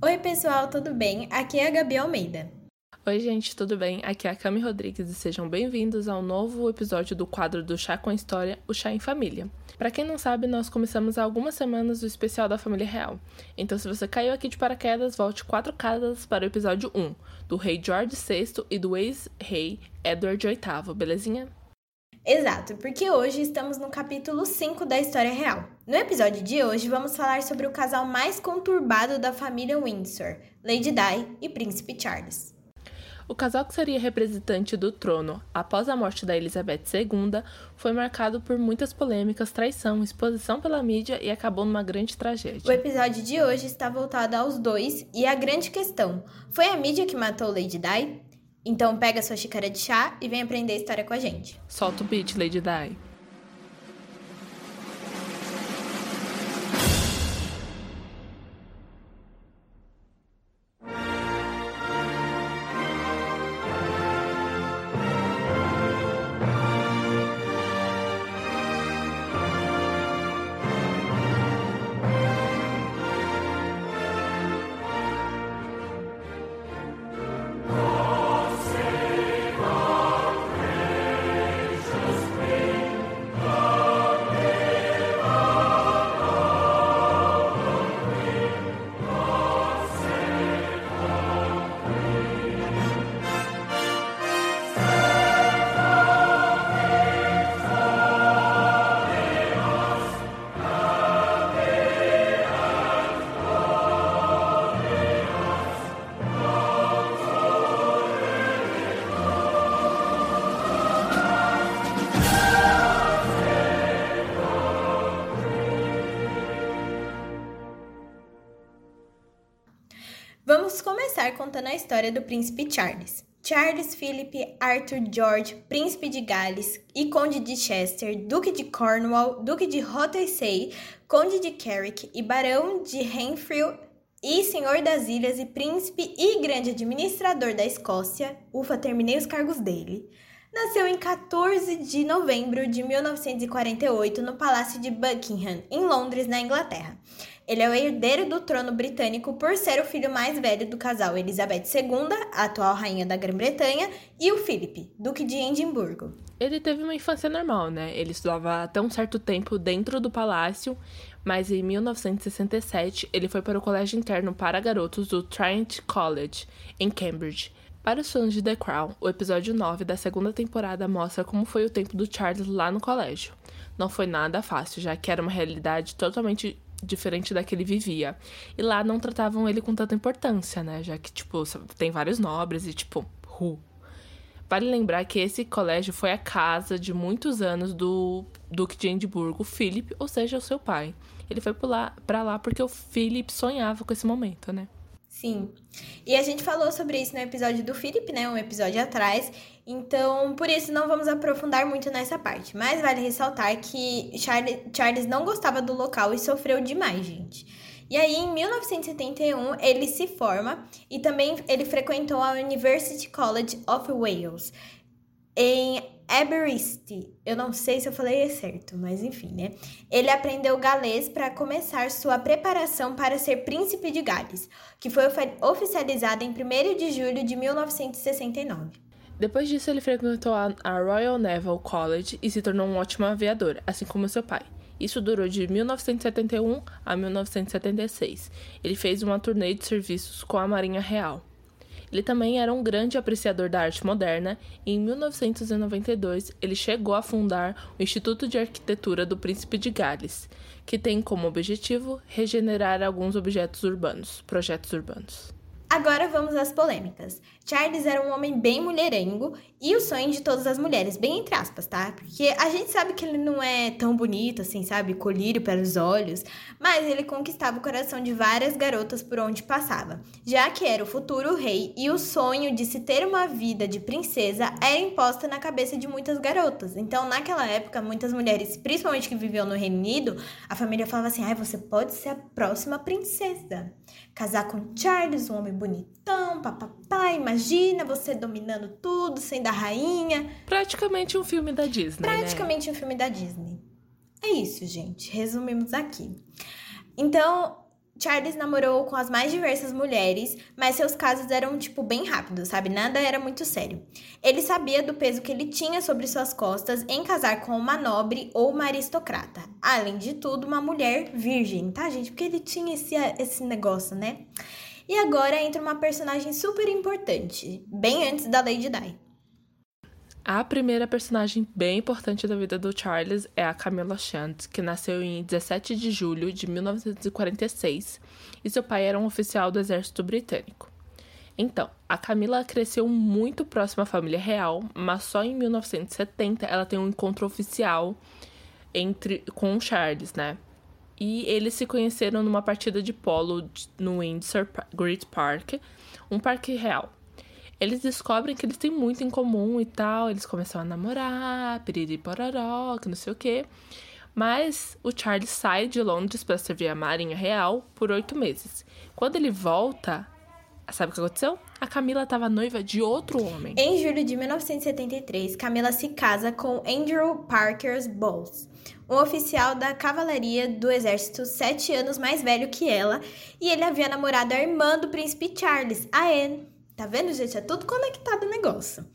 Oi, pessoal, tudo bem? Aqui é a Gabi Almeida. Oi, gente, tudo bem? Aqui é a Cami Rodrigues e sejam bem-vindos ao novo episódio do quadro do Chá com História, o Chá em Família. Para quem não sabe, nós começamos há algumas semanas o especial da família real. Então, se você caiu aqui de paraquedas, volte quatro casas para o episódio 1, do rei George VI e do ex-rei Edward VIII, belezinha? Exato, porque hoje estamos no capítulo 5 da história real. No episódio de hoje, vamos falar sobre o casal mais conturbado da família Windsor, Lady Di e Príncipe Charles. O casal que seria representante do trono após a morte da Elizabeth II foi marcado por muitas polêmicas, traição, exposição pela mídia e acabou numa grande tragédia. O episódio de hoje está voltado aos dois e a grande questão: foi a mídia que matou Lady Di? Então pega sua xícara de chá e vem aprender a história com a gente. Solta o beat, Lady Di. História do príncipe Charles. Charles Philip Arthur George, príncipe de Gales e conde de Chester, duque de Cornwall, duque de Rothesay, conde de Carrick e barão de Renfrew e senhor das ilhas e príncipe e grande administrador da Escócia. Ufa, terminei os cargos dele. Nasceu em 14 de novembro de 1948 no Palácio de Buckingham, em Londres, na Inglaterra. Ele é o herdeiro do trono britânico por ser o filho mais velho do casal Elizabeth II, a atual rainha da Grã-Bretanha, e o Philip, duque de Edimburgo. Ele teve uma infância normal, né? Ele estudava até um certo tempo dentro do palácio, mas em 1967 ele foi para o colégio interno para garotos do Trinity College, em Cambridge. Para os fãs de The Crown, o episódio 9 da segunda temporada mostra como foi o tempo do Charles lá no colégio. Não foi nada fácil, já que era uma realidade totalmente diferente da que ele vivia. E lá não tratavam ele com tanta importância, né? Já que, tipo, tem vários nobres e, tipo, ru. Vale lembrar que esse colégio foi a casa de muitos anos do Duque de Edimburgo, Philip, ou seja, o seu pai. Ele foi para lá porque o Philip sonhava com esse momento, né? Sim. E a gente falou sobre isso no episódio do Philip, né? Um episódio atrás. Então, por isso não vamos aprofundar muito nessa parte. Mas vale ressaltar que Charles, Charles não gostava do local e sofreu demais, gente. E aí, em 1971, ele se forma e também ele frequentou a University College of Wales em Aberystwyth. Eu não sei se eu falei certo, mas enfim, né? Ele aprendeu galês para começar sua preparação para ser príncipe de Gales, que foi oficializada em 1 de julho de 1969. Depois disso, ele frequentou a Royal Naval College e se tornou um ótimo aviador, assim como seu pai. Isso durou de 1971 a 1976. Ele fez uma turnê de serviços com a Marinha Real. Ele também era um grande apreciador da arte moderna e em 1992 ele chegou a fundar o Instituto de Arquitetura do Príncipe de Gales, que tem como objetivo regenerar alguns objetos urbanos, projetos urbanos. Agora vamos às polêmicas. Charles era um homem bem mulherengo e o sonho de todas as mulheres, bem entre aspas, tá? Porque a gente sabe que ele não é tão bonito assim, sabe? Colírio para os olhos, mas ele conquistava o coração de várias garotas por onde passava, já que era o futuro rei e o sonho de se ter uma vida de princesa era imposta na cabeça de muitas garotas. Então, naquela época, muitas mulheres, principalmente que viviam no Reino Unido, a família falava assim: ai, você pode ser a próxima princesa. Casar com Charles, um homem bonitão, papapá, imagina você dominando tudo, sendo a rainha. Praticamente um filme da Disney. Né? Praticamente né? um filme da Disney. É isso, gente. Resumimos aqui. Então, Charles namorou com as mais diversas mulheres, mas seus casos eram, tipo, bem rápidos, sabe? Nada era muito sério. Ele sabia do peso que ele tinha sobre suas costas em casar com uma nobre ou uma aristocrata. Além de tudo, uma mulher virgem, tá, gente? Porque ele tinha esse, esse negócio, né? E agora entra uma personagem super importante, bem antes da Lady Di. A primeira personagem bem importante da vida do Charles é a Camilla Shant, que nasceu em 17 de julho de 1946 e seu pai era um oficial do exército britânico. Então, a Camila cresceu muito próxima à família real, mas só em 1970 ela tem um encontro oficial entre com o Charles, né? E eles se conheceram numa partida de polo no Windsor Great Park, um parque real. Eles descobrem que eles têm muito em comum e tal. Eles começam a namorar, piriri pororó, que não sei o quê. Mas o Charles sai de Londres para servir a Marinha Real por oito meses. Quando ele volta, sabe o que aconteceu? A Camila estava noiva de outro homem. Em julho de 1973, Camila se casa com Andrew Parker Bowles, um oficial da cavalaria do exército sete anos mais velho que ela, e ele havia namorado a irmã do príncipe Charles, a Anne. Tá vendo, gente? É tudo conectado o negócio.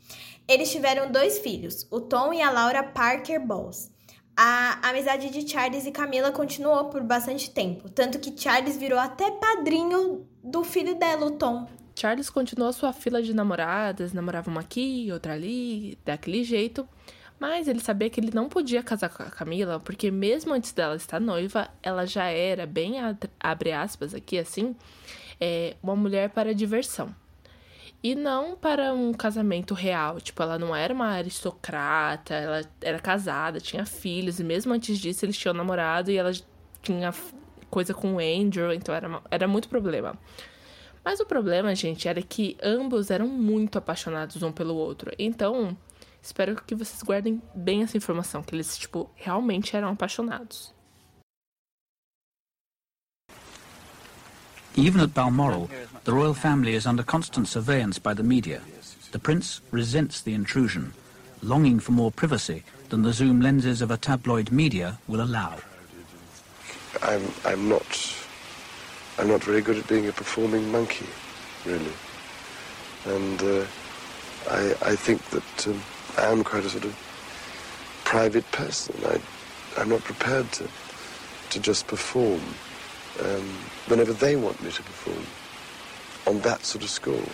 Eles tiveram dois filhos, o Tom e a Laura Parker Bowles. A amizade de Charles e Camila continuou por bastante tempo, tanto que Charles virou até padrinho do filho dela, o Tom. Charles continuou sua fila de namoradas, namorava uma aqui, outra ali, daquele jeito, mas ele sabia que ele não podia casar com a Camila, porque mesmo antes dela estar noiva, ela já era, bem abre aspas aqui assim, é, uma mulher para diversão. E não para um casamento real. Tipo, ela não era uma aristocrata, ela era casada, tinha filhos, e mesmo antes disso eles tinham namorado e ela tinha coisa com o Andrew, então era, era muito problema. Mas o problema, gente, era que ambos eram muito apaixonados um pelo outro. Então, espero que vocês guardem bem essa informação, que eles, tipo, realmente eram apaixonados. Even at Balmoral, the royal family is under constant surveillance by the media. The prince resents the intrusion, longing for more privacy than the zoom lenses of a tabloid media will allow. I'm, I'm not, I'm not very good at being a performing monkey, really. And uh, I, I think that um, I am quite a sort of private person. I, I'm not prepared to, to just perform um, whenever they want me to perform on that sort of score.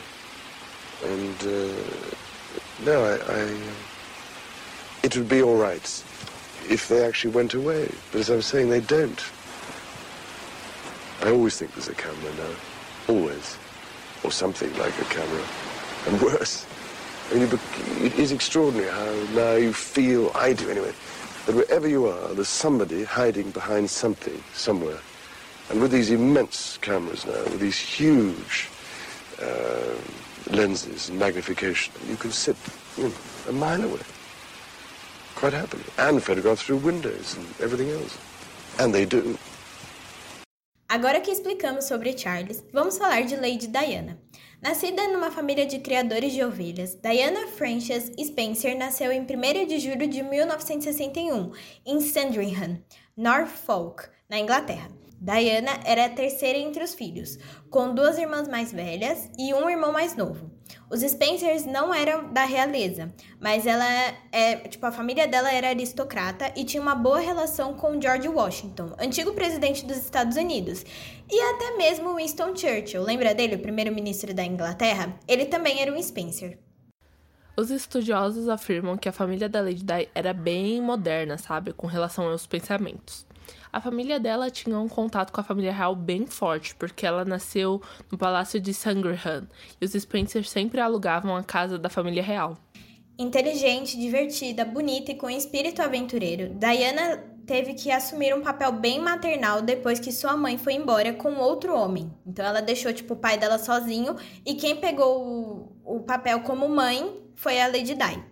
And uh, no, I, I, uh, it would be all right if they actually went away. But as I was saying, they don't. I always think there's a camera now. Always. Or something like a camera. And worse. I mean, it is extraordinary how now you feel, I do anyway, that wherever you are, there's somebody hiding behind something, somewhere. And with these immense cameras now, with these huge uh, lenses and magnification, you can sit you know, a mile away quite happily and photograph through windows and everything else. And they do. Agora que explicamos sobre Charles, vamos falar de Lady Diana. Nascida numa família de criadores de ovelhas, Diana Frances Spencer nasceu em 1 de julho de 1961 em Sandringham, Norfolk, na Inglaterra. Diana era a terceira entre os filhos, com duas irmãs mais velhas e um irmão mais novo. Os Spencers não eram da realeza, mas ela é, tipo, a família dela era aristocrata e tinha uma boa relação com George Washington, antigo presidente dos Estados Unidos, e até mesmo Winston Churchill. Lembra dele, o primeiro-ministro da Inglaterra? Ele também era um Spencer. Os estudiosos afirmam que a família da Lady Di era bem moderna, sabe, com relação aos pensamentos. A família dela tinha um contato com a família real bem forte, porque ela nasceu no palácio de Sandringham e os Spencer sempre alugavam a casa da família real. Inteligente, divertida, bonita e com espírito aventureiro, Diana teve que assumir um papel bem maternal depois que sua mãe foi embora com outro homem. Então ela deixou tipo o pai dela sozinho e quem pegou o, o papel como mãe foi a Lady Di.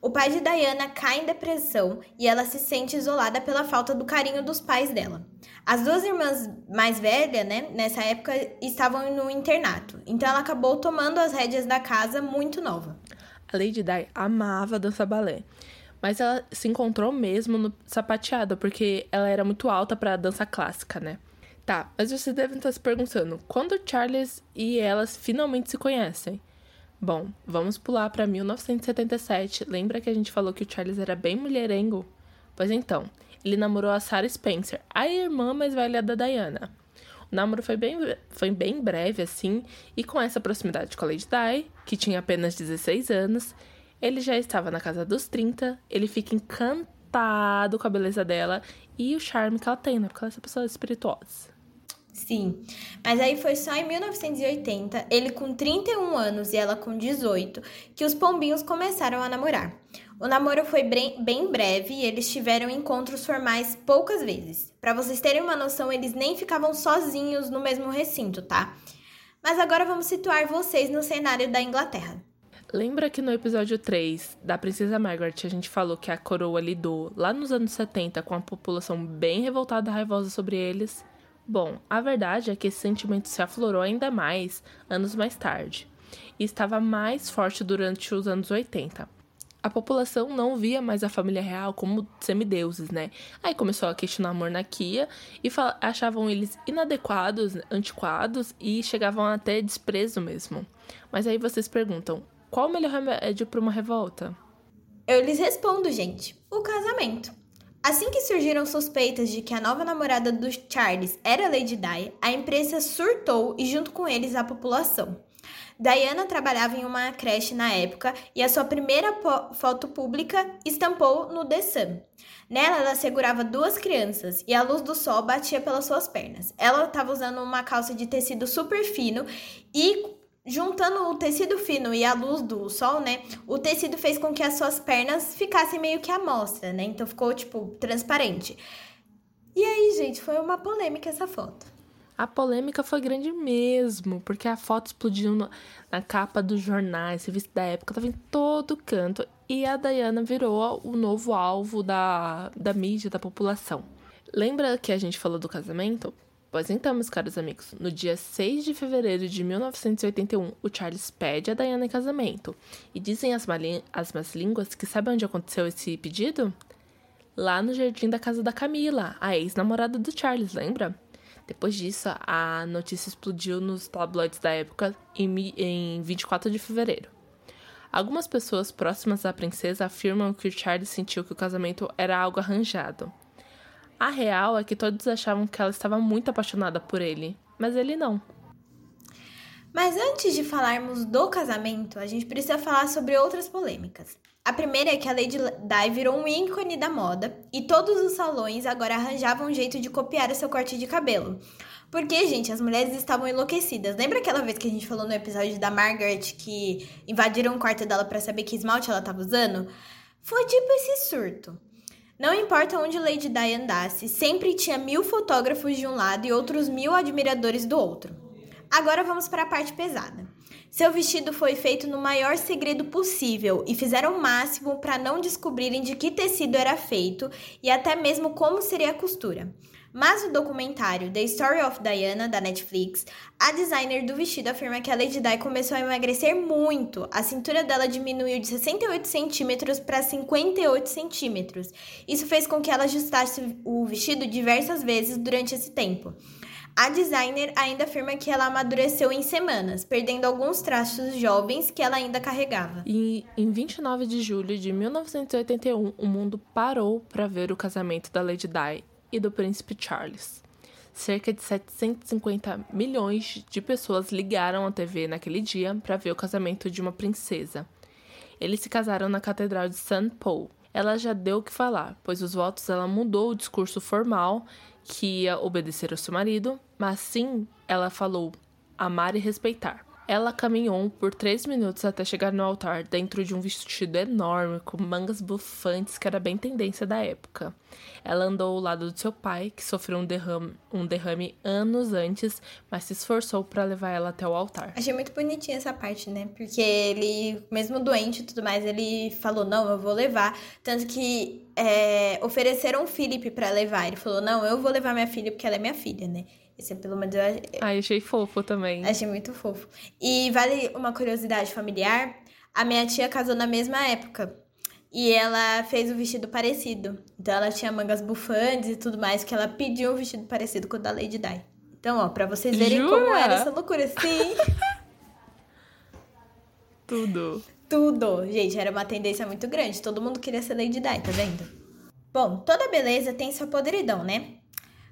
O pai de Diana cai em depressão e ela se sente isolada pela falta do carinho dos pais dela. As duas irmãs mais velhas, né, nessa época, estavam no internato, então ela acabou tomando as rédeas da casa muito nova. A Lady Di amava dançar balé, mas ela se encontrou mesmo no sapateado, porque ela era muito alta para dança clássica, né? Tá, mas vocês devem estar se perguntando, quando Charles e elas finalmente se conhecem? Bom, vamos pular para 1977. Lembra que a gente falou que o Charles era bem mulherengo? Pois então, ele namorou a Sarah Spencer, a irmã mais velha da Diana. O namoro foi bem, foi bem breve, assim, e com essa proximidade com a Lady Di, que tinha apenas 16 anos, ele já estava na casa dos 30, ele fica encantado com a beleza dela e o charme que ela tem, né? Porque ela é essa pessoa espirituosa. Sim, mas aí foi só em 1980, ele com 31 anos e ela com 18, que os pombinhos começaram a namorar. O namoro foi bem breve e eles tiveram encontros formais poucas vezes. Para vocês terem uma noção, eles nem ficavam sozinhos no mesmo recinto, tá? Mas agora vamos situar vocês no cenário da Inglaterra. Lembra que no episódio 3 da Princesa Margaret a gente falou que a coroa lidou lá nos anos 70 com a população bem revoltada e raivosa sobre eles? Bom, a verdade é que esse sentimento se aflorou ainda mais anos mais tarde e estava mais forte durante os anos 80. A população não via mais a família real como semideuses, né? Aí começou a questionar a monarquia e achavam eles inadequados, antiquados e chegavam até desprezo mesmo. Mas aí vocês perguntam: qual o melhor remédio para uma revolta? Eu lhes respondo, gente: o casamento. Assim que surgiram suspeitas de que a nova namorada do Charles era Lady Di, a imprensa surtou e, junto com eles, a população. Diana trabalhava em uma creche na época e a sua primeira foto pública estampou no The Sun. Nela, ela segurava duas crianças e a luz do sol batia pelas suas pernas. Ela estava usando uma calça de tecido super fino e juntando o tecido fino e a luz do sol, né? O tecido fez com que as suas pernas ficassem meio que à mostra, né? Então ficou tipo transparente. E aí, gente, foi uma polêmica essa foto. A polêmica foi grande mesmo, porque a foto explodiu no, na capa dos jornais, revista da época, tava em todo canto. E a Diana virou o novo alvo da, da mídia, da população. Lembra que a gente falou do casamento? Pois então, meus caros amigos, no dia 6 de fevereiro de 1981, o Charles pede a Diana em casamento. E dizem as, as más línguas que sabe onde aconteceu esse pedido? Lá no jardim da casa da Camila, a ex-namorada do Charles, lembra? Depois disso, a notícia explodiu nos tabloides da época em, em 24 de fevereiro. Algumas pessoas próximas à princesa afirmam que o Charles sentiu que o casamento era algo arranjado. A real é que todos achavam que ela estava muito apaixonada por ele, mas ele não. Mas antes de falarmos do casamento, a gente precisa falar sobre outras polêmicas. A primeira é que a Lady Di virou um ícone da moda e todos os salões agora arranjavam um jeito de copiar o seu corte de cabelo. Porque, gente, as mulheres estavam enlouquecidas. Lembra aquela vez que a gente falou no episódio da Margaret que invadiram o quarto dela para saber que esmalte ela estava usando? Foi tipo esse surto. Não importa onde Lady Di andasse, sempre tinha mil fotógrafos de um lado e outros mil admiradores do outro. Agora vamos para a parte pesada. Seu vestido foi feito no maior segredo possível e fizeram o máximo para não descobrirem de que tecido era feito e até mesmo como seria a costura. Mas no documentário The Story of Diana, da Netflix, a designer do vestido afirma que a Lady Di começou a emagrecer muito. A cintura dela diminuiu de 68 centímetros para 58 centímetros. Isso fez com que ela ajustasse o vestido diversas vezes durante esse tempo. A designer ainda afirma que ela amadureceu em semanas, perdendo alguns traços jovens que ela ainda carregava. E em 29 de julho de 1981, o mundo parou para ver o casamento da Lady Di e do príncipe Charles. Cerca de 750 milhões de pessoas ligaram a TV naquele dia para ver o casamento de uma princesa. Eles se casaram na Catedral de St. Paul. Ela já deu o que falar, pois os votos ela mudou o discurso formal que ia obedecer ao seu marido, mas sim ela falou amar e respeitar. Ela caminhou por três minutos até chegar no altar, dentro de um vestido enorme, com mangas bufantes, que era bem tendência da época. Ela andou ao lado do seu pai, que sofreu um derrame, um derrame anos antes, mas se esforçou para levar ela até o altar. Achei muito bonitinha essa parte, né? Porque ele, mesmo doente e tudo mais, ele falou: Não, eu vou levar. Tanto que é, ofereceram o Felipe para levar. Ele falou: Não, eu vou levar minha filha porque ela é minha filha, né? Esse é pelo menos eu Ai, achei fofo também. Achei muito fofo. E vale uma curiosidade familiar: a minha tia casou na mesma época. E ela fez o um vestido parecido. Então ela tinha mangas bufantes e tudo mais, que ela pediu um vestido parecido com o da Lady Di. Então, ó, pra vocês verem Jura? como era essa loucura. Sim, Tudo. tudo. Gente, era uma tendência muito grande. Todo mundo queria ser Lady Di, tá vendo? Bom, toda beleza tem sua podridão, né?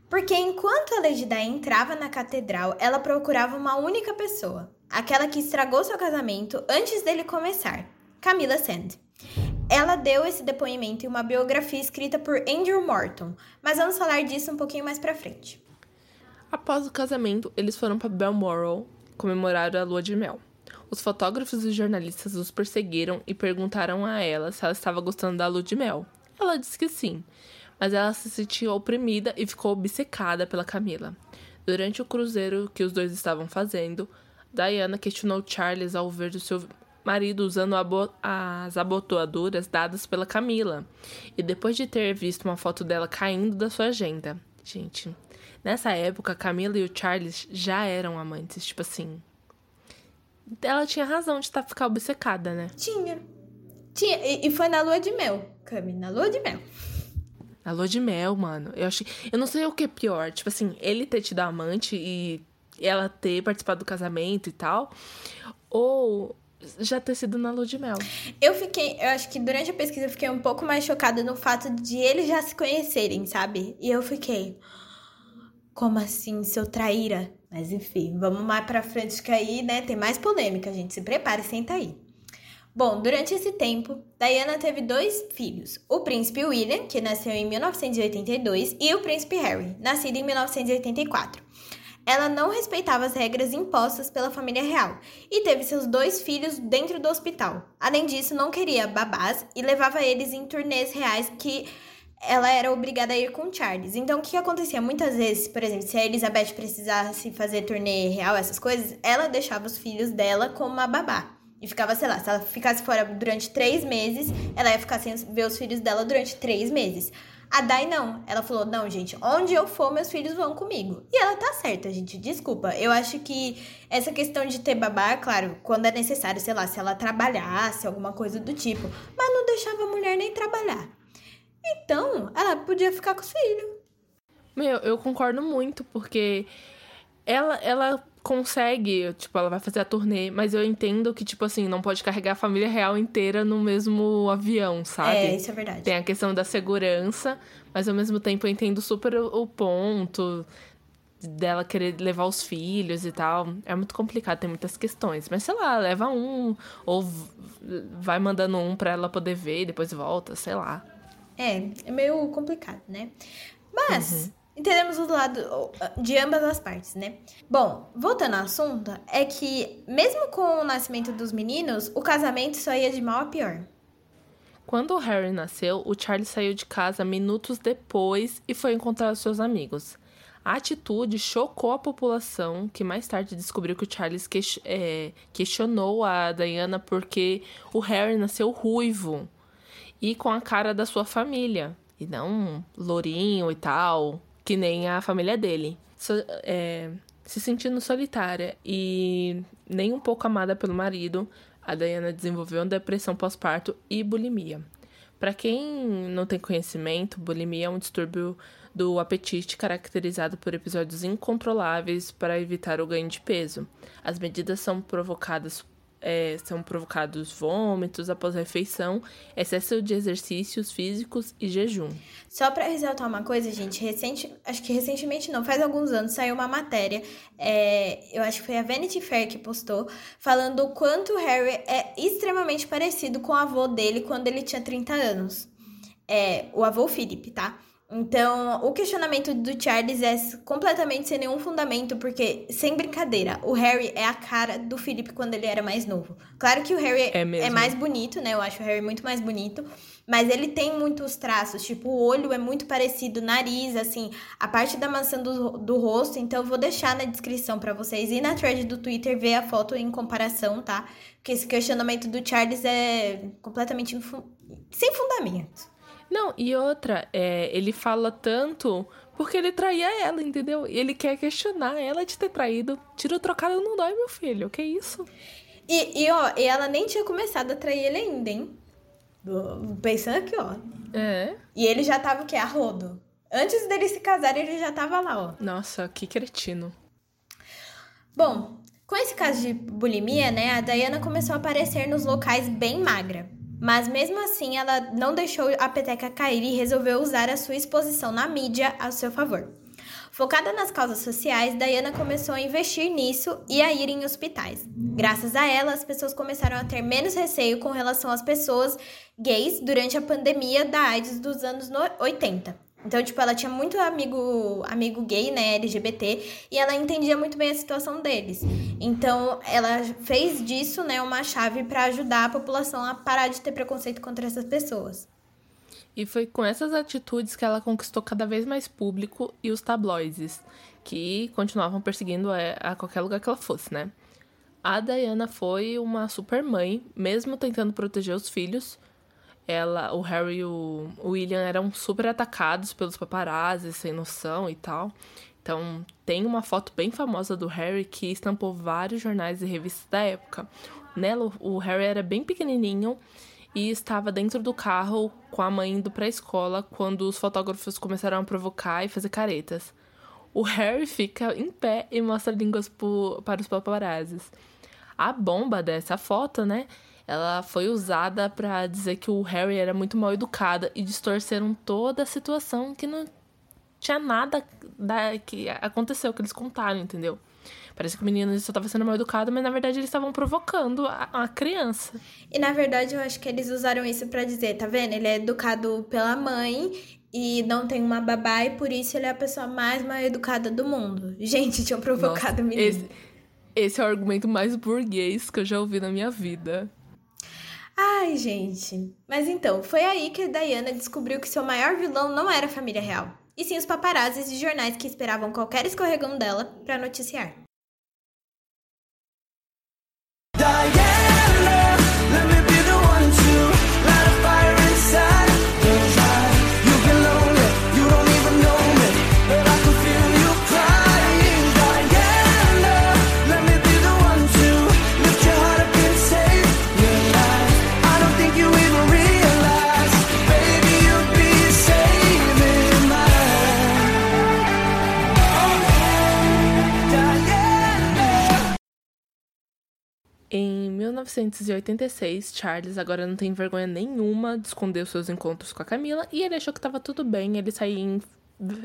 Porque enquanto a Lady entrava na catedral, ela procurava uma única pessoa. Aquela que estragou seu casamento antes dele começar. Camila Sand. Ela deu esse depoimento em uma biografia escrita por Andrew Morton, mas vamos falar disso um pouquinho mais pra frente. Após o casamento, eles foram para Balmoral comemorar a lua de mel. Os fotógrafos e jornalistas os perseguiram e perguntaram a ela se ela estava gostando da lua de mel. Ela disse que sim, mas ela se sentiu oprimida e ficou obcecada pela Camila. Durante o cruzeiro que os dois estavam fazendo, Diana questionou Charles ao ver o seu marido usando as abotoaduras dadas pela Camila, e depois de ter visto uma foto dela caindo da sua agenda. Gente, nessa época, Camila e o Charles já eram amantes, tipo assim. Ela tinha razão de tá, ficar obcecada, né? Tinha. Tinha. E, e foi na lua de mel, Cami, na lua de mel. A lua de mel, mano. Eu achei. Eu não sei o que é pior. Tipo assim, ele ter tido amante e ela ter participado do casamento e tal. Ou já ter sido na lua de mel. Eu fiquei, eu acho que durante a pesquisa eu fiquei um pouco mais chocada no fato de eles já se conhecerem, sabe? E eu fiquei, como assim, seu traíra? Mas enfim, vamos mais pra frente que aí, né, tem mais polêmica, gente. Se prepare, senta aí. Bom, durante esse tempo, Diana teve dois filhos: o príncipe William, que nasceu em 1982, e o príncipe Harry, nascido em 1984. Ela não respeitava as regras impostas pela família real e teve seus dois filhos dentro do hospital. Além disso, não queria babás e levava eles em turnês reais que ela era obrigada a ir com Charles. Então, o que acontecia? Muitas vezes, por exemplo, se a Elizabeth precisasse fazer turnê real, essas coisas, ela deixava os filhos dela com uma babá. E ficava, sei lá, se ela ficasse fora durante três meses, ela ia ficar sem ver os filhos dela durante três meses. A Dai não. Ela falou: não, gente, onde eu for, meus filhos vão comigo. E ela tá certa, gente. Desculpa. Eu acho que essa questão de ter babá, claro, quando é necessário, sei lá, se ela trabalhasse, alguma coisa do tipo. Mas não deixava a mulher nem trabalhar. Então, ela podia ficar com os filhos. Meu, eu concordo muito, porque ela, ela consegue, tipo, ela vai fazer a turnê, mas eu entendo que, tipo assim, não pode carregar a família real inteira no mesmo avião, sabe? É, isso é verdade. Tem a questão da segurança, mas ao mesmo tempo eu entendo super o, ponto dela querer levar os filhos e tal. É muito complicado, tem muitas questões. Mas sei lá, leva um, ou vai mandando um pra ela poder ver e depois volta, sei lá. É, é meio complicado, né? Mas entendemos o lado de ambas as partes, né? Bom, voltando ao assunto, é que mesmo com o nascimento dos meninos, o casamento só ia de mal a pior. Quando o Harry nasceu, o Charles saiu de casa minutos depois e foi encontrar os seus amigos. A atitude chocou a população, que mais tarde descobriu que o Charles ques- é, questionou a Diana porque o Harry nasceu ruivo e com a cara da sua família, e não lourinho e tal, que nem a família dele. So- é, se sentindo solitária e nem um pouco amada pelo marido, a Diana desenvolveu uma depressão pós-parto e bulimia. Para quem não tem conhecimento, bulimia é um distúrbio do apetite caracterizado por episódios incontroláveis para evitar o ganho de peso. As medidas são provocadas é, são provocados vômitos após refeição, excesso de exercícios físicos e jejum. Só pra ressaltar uma coisa, gente, recente, acho que recentemente não, faz alguns anos saiu uma matéria, é, eu acho que foi a Vanity Fair que postou, falando o quanto o Harry é extremamente parecido com o avô dele quando ele tinha 30 anos. É, o avô Philip, tá? Então, o questionamento do Charles é completamente sem nenhum fundamento, porque, sem brincadeira, o Harry é a cara do Philip quando ele era mais novo. Claro que o Harry É mesmo. mais bonito, né? Eu acho o Harry muito mais bonito. Mas ele tem muitos traços, tipo, o olho é muito parecido, o nariz, assim, a parte da maçã do, do rosto. Então, eu vou deixar na descrição pra vocês e na thread do Twitter ver a foto em comparação, tá? Porque esse questionamento do Charles é completamente sem fundamento. Não, e outra, é, ele fala tanto porque ele traía ela, entendeu? E ele quer questionar ela de ter traído. Tiro trocado não dói, meu filho. Que isso? E, e, ó, e ela nem tinha começado a trair ele ainda, hein? Pensando aqui, ó. É. E ele já tava o quê? A rodo. Antes dele se casar, ele já tava lá, ó. Nossa, que cretino. Bom, com esse caso de bulimia, né, a Diana começou a aparecer nos locais bem magra. Mas mesmo assim, ela não deixou a peteca cair e resolveu usar a sua exposição na mídia a seu favor. Focada nas causas sociais, Diana começou a investir nisso e a ir em hospitais. Graças a ela, as pessoas começaram a ter menos receio com relação às pessoas gays durante a pandemia da AIDS dos anos 80. Então, tipo, ela tinha muito amigo, amigo gay, né, LGBT, e ela entendia muito bem a situação deles. Então, ela fez disso, né, uma chave para ajudar a população a parar de ter preconceito contra essas pessoas. E foi com essas atitudes que ela conquistou cada vez mais público e os tabloides, que continuavam perseguindo a qualquer lugar que ela fosse, né? A Diana foi uma super mãe, mesmo tentando proteger os filhos. Ela, o Harry e o William eram super atacados pelos paparazzi, sem noção e tal. Então, tem uma foto bem famosa do Harry que estampou vários jornais e revistas da época. Nela, o Harry era bem pequenininho e estava dentro do carro com a mãe indo para a escola quando os fotógrafos começaram a provocar e fazer caretas. O Harry fica em pé e mostra línguas para os paparazzis. A bomba dessa foto, né? Ela foi usada para dizer que o Harry era muito mal educado e distorceram toda a situação que não tinha nada da, que aconteceu, que eles contaram, entendeu? Parece que o menino só estava sendo mal educado, mas na verdade eles estavam provocando a, a, criança. E na verdade eu acho que eles usaram isso para dizer, tá vendo? Ele é educado pela mãe e não tem uma babá e por isso ele é a pessoa mais mal educada do mundo. Gente, tinham provocado Nossa, o menino. Esse, esse é o argumento mais burguês que eu já ouvi na minha vida. Ai, gente. Mas então, foi aí que a Diana descobriu que seu maior vilão não era a família real, e sim os paparazzis e jornais que esperavam qualquer escorregão dela para noticiar. Em 1986, Charles agora não tem vergonha nenhuma de esconder os seus encontros com a Camila e ele achou que estava tudo bem ele sair em,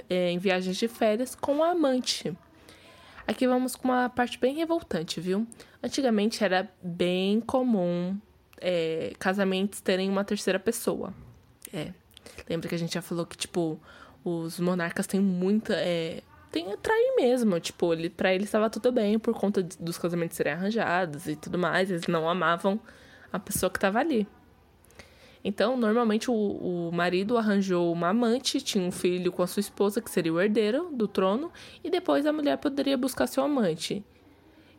é, em viagens de férias com a amante. Aqui vamos com uma parte bem revoltante, viu? Antigamente era bem comum é, casamentos terem uma terceira pessoa. É. Lembra que a gente já falou que, tipo, os monarcas têm muita. É, tem trair mesmo. Tipo, ele, pra ele estava tudo bem por conta dos casamentos serem arranjados e tudo mais. Eles não amavam a pessoa que estava ali. Então, normalmente o, o marido arranjou uma amante, tinha um filho com a sua esposa, que seria o herdeiro do trono, e depois a mulher poderia buscar seu amante.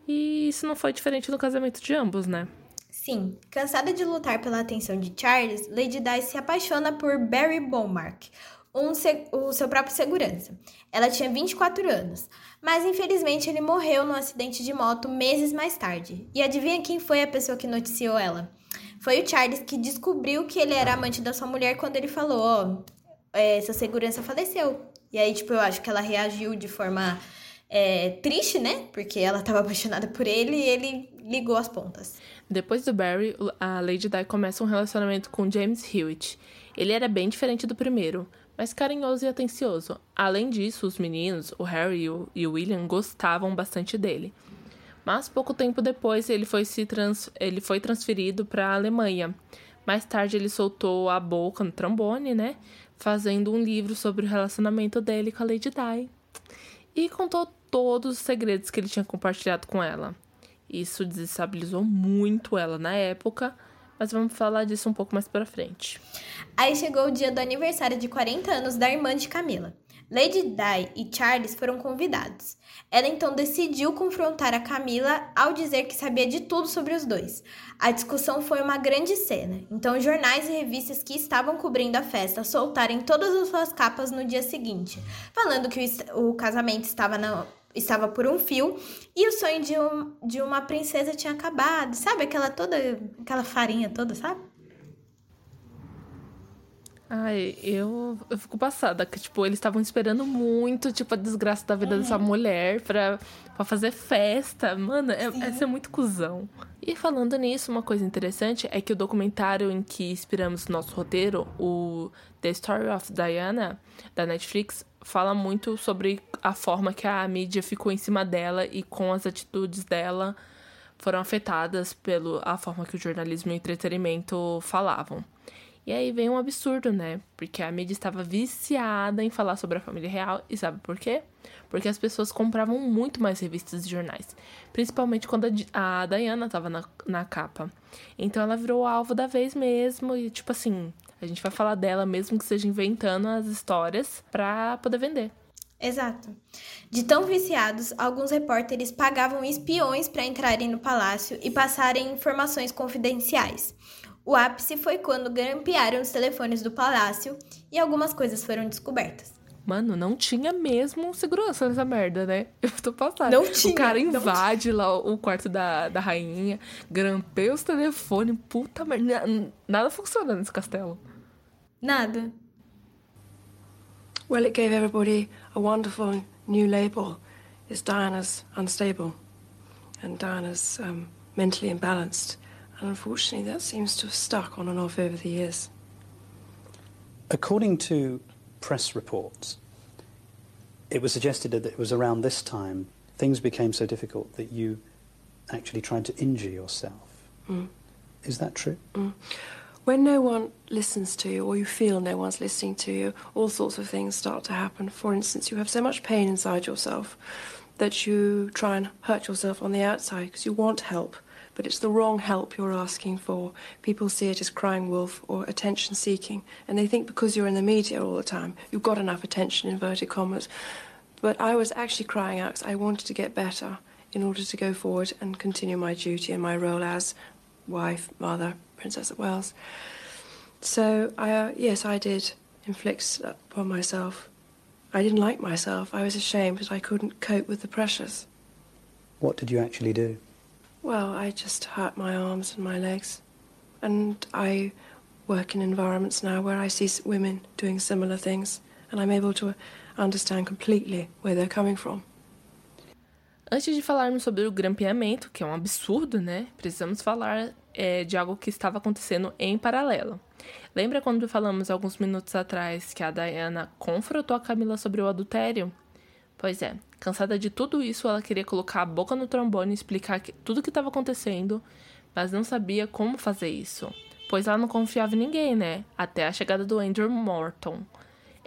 E isso não foi diferente no casamento de ambos, né? Sim, cansada de lutar pela atenção de Charles, Lady Di se apaixona por Barry Beaumark, um, o seu próprio segurança. Ela tinha 24 anos, mas infelizmente ele morreu num acidente de moto meses mais tarde. E adivinha quem foi a pessoa que noticiou ela? Foi o Charles que descobriu que ele era amante da sua mulher quando ele falou: Ó, oh, é, essa segurança faleceu. E aí, tipo, eu acho que ela reagiu de forma é, triste, né? Porque ela estava apaixonada por ele e ele ligou as pontas. Depois do Barry, a Lady Di começa um relacionamento com James Hewitt. Ele era bem diferente do primeiro mas carinhoso e atencioso. Além disso, os meninos, o Harry e o William, gostavam bastante dele. Mas pouco tempo depois ele foi, se trans... ele foi transferido para a Alemanha. Mais tarde ele soltou a boca no trombone, né? Fazendo um livro sobre o relacionamento dele com a Lady Di. E contou todos os segredos que ele tinha compartilhado com ela. Isso desestabilizou muito ela na época, mas vamos falar disso um pouco mais pra frente. Aí chegou o dia do aniversário de 40 anos da irmã de Camila. Lady Di e Charles foram convidados. Ela então decidiu confrontar a Camila ao dizer que sabia de tudo sobre os dois. A discussão foi uma grande cena, então jornais e revistas que estavam cobrindo a festa soltaram todas as suas capas no dia seguinte, falando que o, o casamento estava na, estava por um fio e o sonho de, um, de uma princesa tinha acabado. Sabe aquela toda aquela farinha toda, sabe? Ai, eu, eu fico passada, que, tipo, eles estavam esperando muito, tipo, a desgraça da vida uhum. dessa mulher pra, pra fazer festa. Mano, é, é ser muito cuzão. E falando nisso, uma coisa interessante é que o documentário em que inspiramos nosso roteiro, o The Story of Diana, da Netflix, fala muito sobre a forma que a mídia ficou em cima dela e com as atitudes dela foram afetadas pela forma que o jornalismo e o entretenimento falavam. E aí vem um absurdo, né? Porque a mídia estava viciada em falar sobre a família real. E sabe por quê? Porque as pessoas compravam muito mais revistas e jornais. Principalmente quando a, Diana estava na, na capa. Então ela virou alvo da vez mesmo. E tipo assim, a gente vai falar dela mesmo que seja inventando as histórias pra poder vender. Exato. De tão viciados, alguns repórteres pagavam espiões para entrarem no palácio e passarem informações confidenciais. O ápice foi quando grampearam os telefones do palácio e algumas coisas foram descobertas. Mano, não tinha mesmo segurança nessa merda, né? Eu tô passada. Não tinha. O cara invade lá o quarto da, da rainha, grampeia os telefones, puta merda. Nada funciona nesse castelo. Nada. Well, it gave everybody a wonderful new label. It's Diana's unstable and Diana's um, mentally imbalanced. And unfortunately, that seems to have stuck on and off over the years. According to press reports, it was suggested that it was around this time things became so difficult that you actually tried to injure yourself. Mm. Is that true? Mm. When no one listens to you, or you feel no one's listening to you, all sorts of things start to happen. For instance, you have so much pain inside yourself that you try and hurt yourself on the outside because you want help but it's the wrong help you're asking for. People see it as crying wolf or attention seeking, and they think because you're in the media all the time, you've got enough attention, inverted commas. But I was actually crying out because I wanted to get better in order to go forward and continue my duty and my role as wife, mother, Princess of Wales. So, I, uh, yes, I did inflict upon myself. I didn't like myself. I was ashamed that I couldn't cope with the pressures. What did you actually do? Well, I just hurt my arms and my legs. And I work in environments now where I see women doing similar things, and I'm able to understand completely where they're coming from. Antes de falarmos sobre o grampeamento, que é um absurdo, né? Precisamos falar é, de algo que estava acontecendo em paralelo. Lembra quando falamos alguns minutos atrás que a Diana confrontou a Camila sobre o adultério? Pois é, cansada de tudo isso, ela queria colocar a boca no trombone e explicar tudo o que estava acontecendo, mas não sabia como fazer isso, pois ela não confiava em ninguém, né? Até a chegada do Andrew Morton.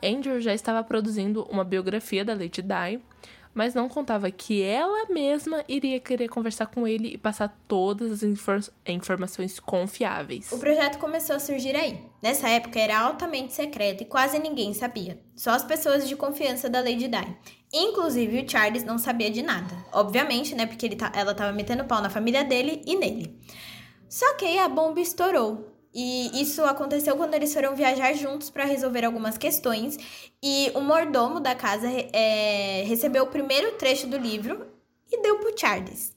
Andrew já estava produzindo uma biografia da Lady Di, mas não contava que ela mesma iria querer conversar com ele e passar todas as infor informações confiáveis. O projeto começou a surgir aí. Nessa época era altamente secreto e quase ninguém sabia. Só as pessoas de confiança da Lady Di. Inclusive o Charles não sabia de nada. Obviamente, né? Porque tá, ela tava metendo pau na família dele e nele. Só que aí a bomba estourou. E isso aconteceu quando eles foram viajar juntos para resolver algumas questões. E o mordomo da casa é, recebeu o primeiro trecho do livro e deu pro Charles.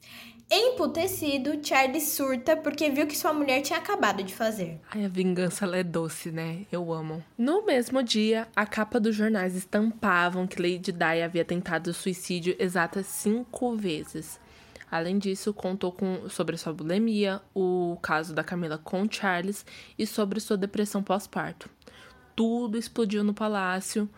Emputecido, Charles surta porque viu que sua mulher tinha acabado de fazer. Ai, a vingança ela é doce, né? Eu amo. No mesmo dia, a capa dos jornais estampavam que Lady Di havia tentado suicídio exatas cinco vezes. Além disso, contou com, sobre sua bulimia, o caso da Camila com Charles e sobre sua depressão pós-parto. Tudo explodiu no palácio,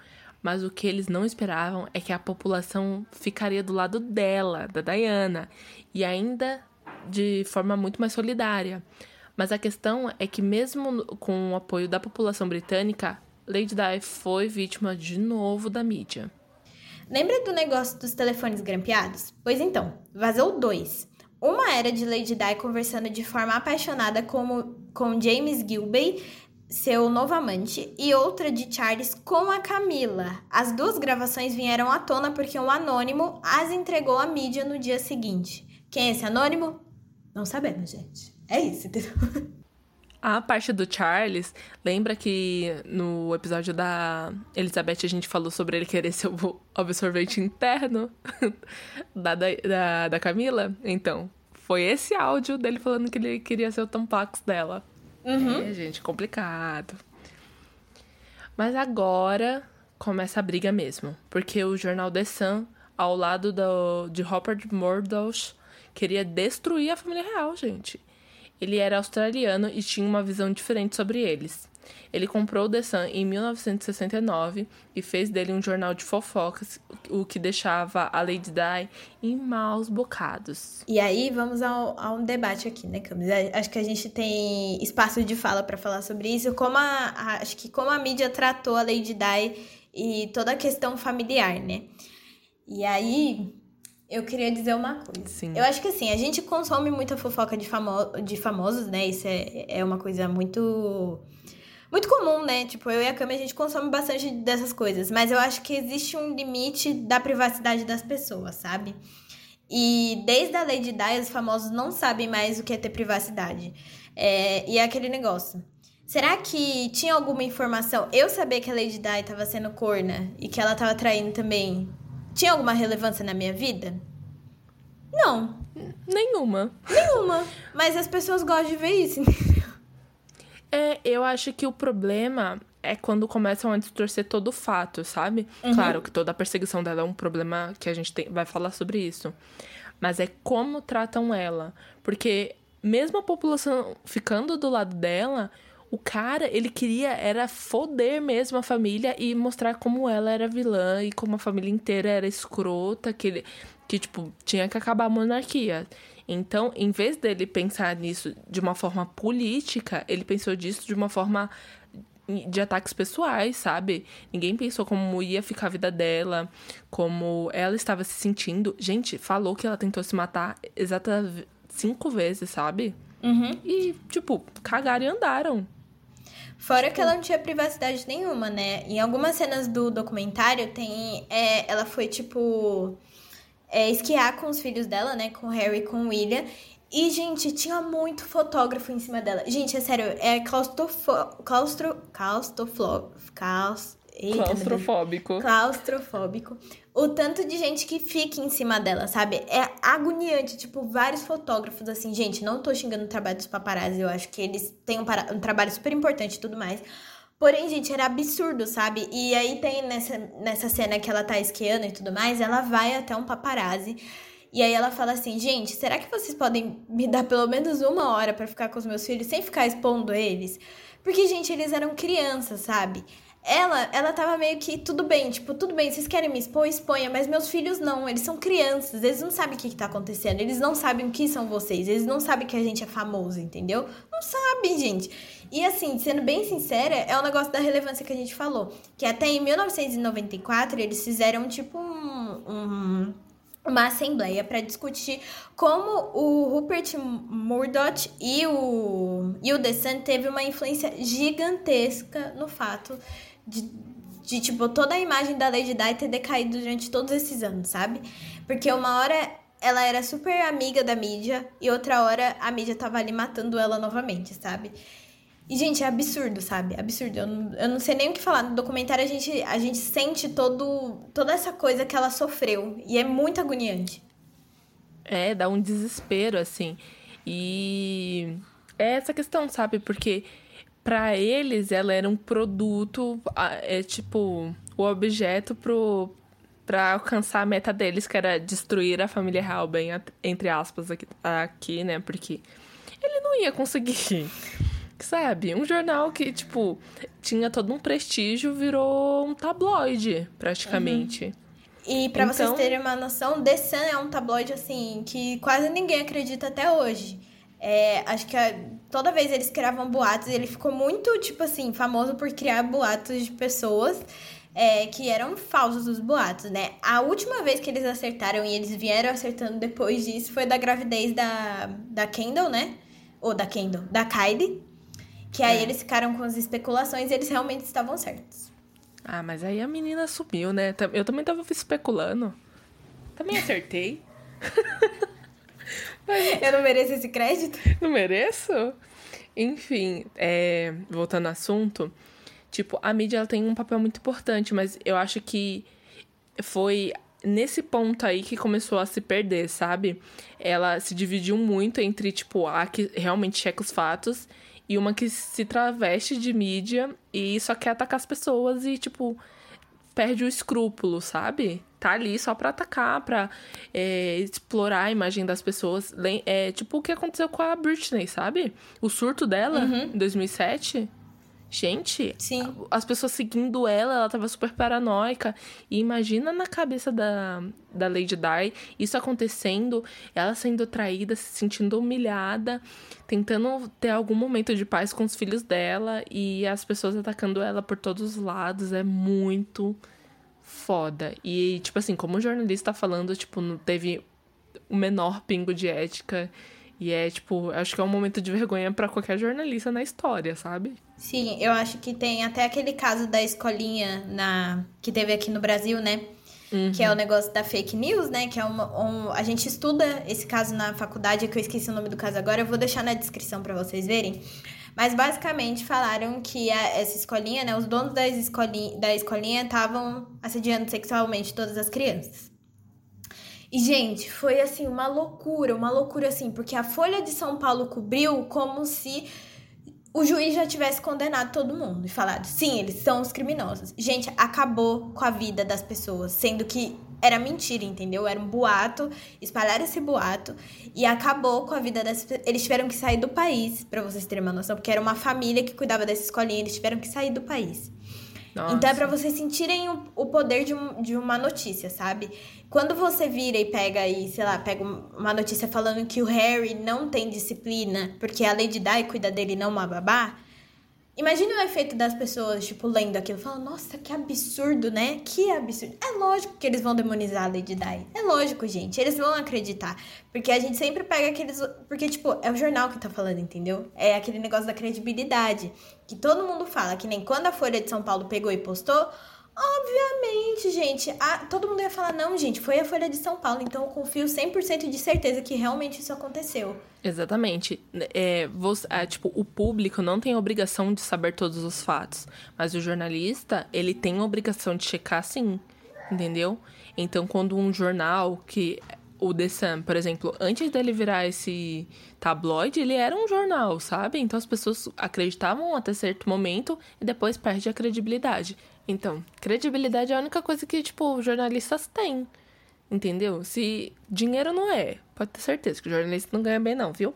mas o que eles não esperavam é que a população ficaria do lado dela, da Diana, e ainda de forma muito mais solidária. Mas a questão é que, mesmo com o apoio da população britânica, Lady Di foi vítima de novo da mídia. Lembra do negócio dos telefones grampeados? Pois então, vazou dois. Uma era de Lady Di conversando de forma apaixonada com, com James Gilbey, seu novo amante, e outra de Charles com a Camila. As duas gravações vieram à tona porque um anônimo as entregou à mídia no dia seguinte. Quem é esse anônimo? Não sabemos, gente. É isso, entendeu? A parte do Charles, lembra que no episódio da Elizabeth a gente falou sobre ele querer ser o absorvente interno da, da, da Camila? Então, foi esse áudio dele falando que ele queria ser o tampax dela. Uhum. É, gente, complicado. Mas agora começa a briga mesmo, porque o jornal The Sun, ao lado do, de Rupert Murdoch, queria destruir a família real, gente. Ele era australiano e tinha uma visão diferente sobre eles. Ele comprou o The Sun em 1969 e fez dele um jornal de fofocas, o que deixava a Lady Di em maus bocados. E aí vamos ao, a um debate aqui, né, Camis? Acho que a gente tem espaço de fala para falar sobre isso. Como a, a, acho que como a mídia tratou a Lady Di e toda a questão familiar, né? E aí eu queria dizer uma coisa. Sim. Eu acho que assim, a gente consome muita fofoca de, famo de famosos, né? Isso é, é uma coisa muito. Muito comum, né? Tipo, eu e a Cami, a gente consome bastante dessas coisas. Mas eu acho que existe um limite da privacidade das pessoas, sabe? E desde a Lady Di, os famosos não sabem mais o que é ter privacidade. É, e é aquele negócio. Será que tinha alguma informação? Eu saber que a Lady Di estava sendo corna e que ela estava traindo também tinha alguma relevância na minha vida? Não. Nenhuma. Nenhuma. Mas as pessoas gostam de ver isso, É, eu acho que o problema é quando começam a distorcer todo o fato, sabe? Uhum. Claro que toda a perseguição dela é um problema que a gente tem, vai falar sobre isso. Mas é como tratam ela. Porque mesmo a população ficando do lado dela, o cara, ele queria era foder mesmo a família e mostrar como ela era vilã e como a família inteira era escrota, que ele, que tipo, tinha que acabar a monarquia. Então, em vez dele pensar nisso de uma forma política, ele pensou disso de uma forma de ataques pessoais, sabe? Ninguém pensou como ia ficar a vida dela, como ela estava se sentindo. Gente, falou que ela tentou se matar exatamente cinco vezes, sabe? Uhum. E, tipo, cagaram e andaram. Fora que ela não tinha privacidade nenhuma, né? Em algumas cenas do documentário tem. É, ela foi, tipo. É, esquiar com os filhos dela, né? Com o Harry e com o William. E, gente, tinha muito fotógrafo em cima dela. Gente, é sério, é claustrofo... claustro... claustroflo... claust... Eita, claustrofóbico. Claustrofóbico. O tanto de gente que fica em cima dela, sabe? É agoniante. Tipo, vários fotógrafos, assim, gente, não tô xingando o trabalho dos paparazzi. Eu acho que eles têm um, para... um trabalho super importante e tudo mais. Porém, gente, era absurdo, sabe? E aí tem nessa, nessa cena que ela tá esquiando e tudo mais, ela vai até um paparazzi. E aí ela fala assim, gente, será que vocês podem me dar pelo menos uma hora para ficar com os meus filhos sem ficar expondo eles? Porque, gente, eles eram crianças, sabe? Ela, ela tava meio que tudo bem, tipo, tudo bem, vocês querem me expor, exponha, mas meus filhos não, eles são crianças, eles não sabem o que, que tá acontecendo, eles não sabem o que são vocês, eles não sabem que a gente é famoso, entendeu? Não sabem, gente. E assim, sendo bem sincera, é o um negócio da relevância que a gente falou, que até em 1994 eles fizeram tipo um, um uma assembleia para discutir como o Rupert Murdoch e o, e o The Sun teve uma influência gigantesca no fato de, de, tipo, toda a imagem da Lady Di ter decaído durante todos esses anos, sabe? Porque uma hora ela era super amiga da mídia e outra hora a mídia tava ali matando ela novamente, sabe? E, gente, é absurdo, sabe? Absurdo. Eu não, eu não sei nem o que falar. No documentário a gente, a gente sente todo, toda essa coisa que ela sofreu. E é muito agoniante. É, dá um desespero, assim. E é essa questão, sabe? Porque para eles ela era um produto, é tipo, o objeto pro para alcançar a meta deles, que era destruir a família real, bem entre aspas aqui, aqui, né? Porque ele não ia conseguir. Sabe? Um jornal que, tipo, tinha todo um prestígio, virou um tabloide, praticamente. Uhum. E para então... vocês terem uma noção, The Sun é um tabloide, assim, que quase ninguém acredita até hoje. É, acho que a, toda vez eles criavam boatos, ele ficou muito, tipo assim, famoso por criar boatos de pessoas é, que eram falsos os boatos, né? A última vez que eles acertaram e eles vieram acertando depois disso foi da gravidez da, da Kendall, né? Ou da Kendall, da Kylie. Que aí é. eles ficaram com as especulações e eles realmente estavam certos. Ah, mas aí a menina sumiu, né? Eu também tava especulando. Também acertei. Eu não mereço esse crédito? Não mereço? Enfim, é, voltando ao assunto, tipo, a mídia ela tem um papel muito importante, mas eu acho que foi nesse ponto aí que começou a se perder, sabe? Ela se dividiu muito entre, tipo, a que realmente checa os fatos e uma que se traveste de mídia e só quer atacar as pessoas e, tipo, perde o escrúpulo, sabe? Tá ali só pra atacar, pra é, explorar a imagem das pessoas. É tipo o que aconteceu com a Britney, sabe? O surto dela uhum. em 2007. Gente, Sim. as pessoas seguindo ela, ela tava super paranoica. E imagina na cabeça da, da Lady Di isso acontecendo, ela sendo traída, se sentindo humilhada, tentando ter algum momento de paz com os filhos dela e as pessoas atacando ela por todos os lados. É muito foda. E, tipo assim, como o jornalista tá falando, tipo, não teve o menor pingo de ética. E é, tipo, acho que é um momento de vergonha para qualquer jornalista na história, sabe? Sim, eu acho que tem até aquele caso da escolinha na que teve aqui no Brasil, né? Uhum. Que é o negócio da fake news, né? Que é uma, um. A gente estuda esse caso na faculdade, que eu esqueci o nome do caso agora, eu vou deixar na descrição para vocês verem. Mas basicamente falaram que a, essa escolinha, né? Os donos das escolinha, da escolinha estavam assediando sexualmente todas as crianças. E, gente, foi assim, uma loucura, uma loucura assim, porque a Folha de São Paulo cobriu como se o juiz já tivesse condenado todo mundo e falado, sim, eles são os criminosos. Gente, acabou com a vida das pessoas, sendo que era mentira, entendeu? Era um boato, espalharam esse boato e acabou com a vida das. Eles tiveram que sair do país, para vocês terem uma noção, porque era uma família que cuidava dessa escolinha, eles tiveram que sair do país. Nossa. Então é pra vocês sentirem o, o poder de, um, de uma notícia, sabe? Quando você vira e pega aí, sei lá, pega uma notícia falando que o Harry não tem disciplina porque a Lady Di cuida dele não uma babá, Imagina o efeito das pessoas, tipo, lendo aquilo, falando, nossa, que absurdo, né? Que absurdo. É lógico que eles vão demonizar a Lady Di. É lógico, gente. Eles vão acreditar. Porque a gente sempre pega aqueles. Porque, tipo, é o jornal que tá falando, entendeu? É aquele negócio da credibilidade. Que todo mundo fala, que nem quando a Folha de São Paulo pegou e postou. Obviamente, gente. A, todo mundo ia falar, não, gente, foi a Folha de São Paulo, então eu confio 100% de certeza que realmente isso aconteceu. Exatamente. É, você, é, tipo, o público não tem obrigação de saber todos os fatos, mas o jornalista, ele tem obrigação de checar sim, entendeu? Então, quando um jornal que o The Sun, por exemplo, antes dele virar esse tabloide, ele era um jornal, sabe? Então as pessoas acreditavam até certo momento e depois perde a credibilidade. Então, credibilidade é a única coisa que, tipo, jornalistas têm. Entendeu? Se dinheiro não é, pode ter certeza que o jornalista não ganha bem, não, viu?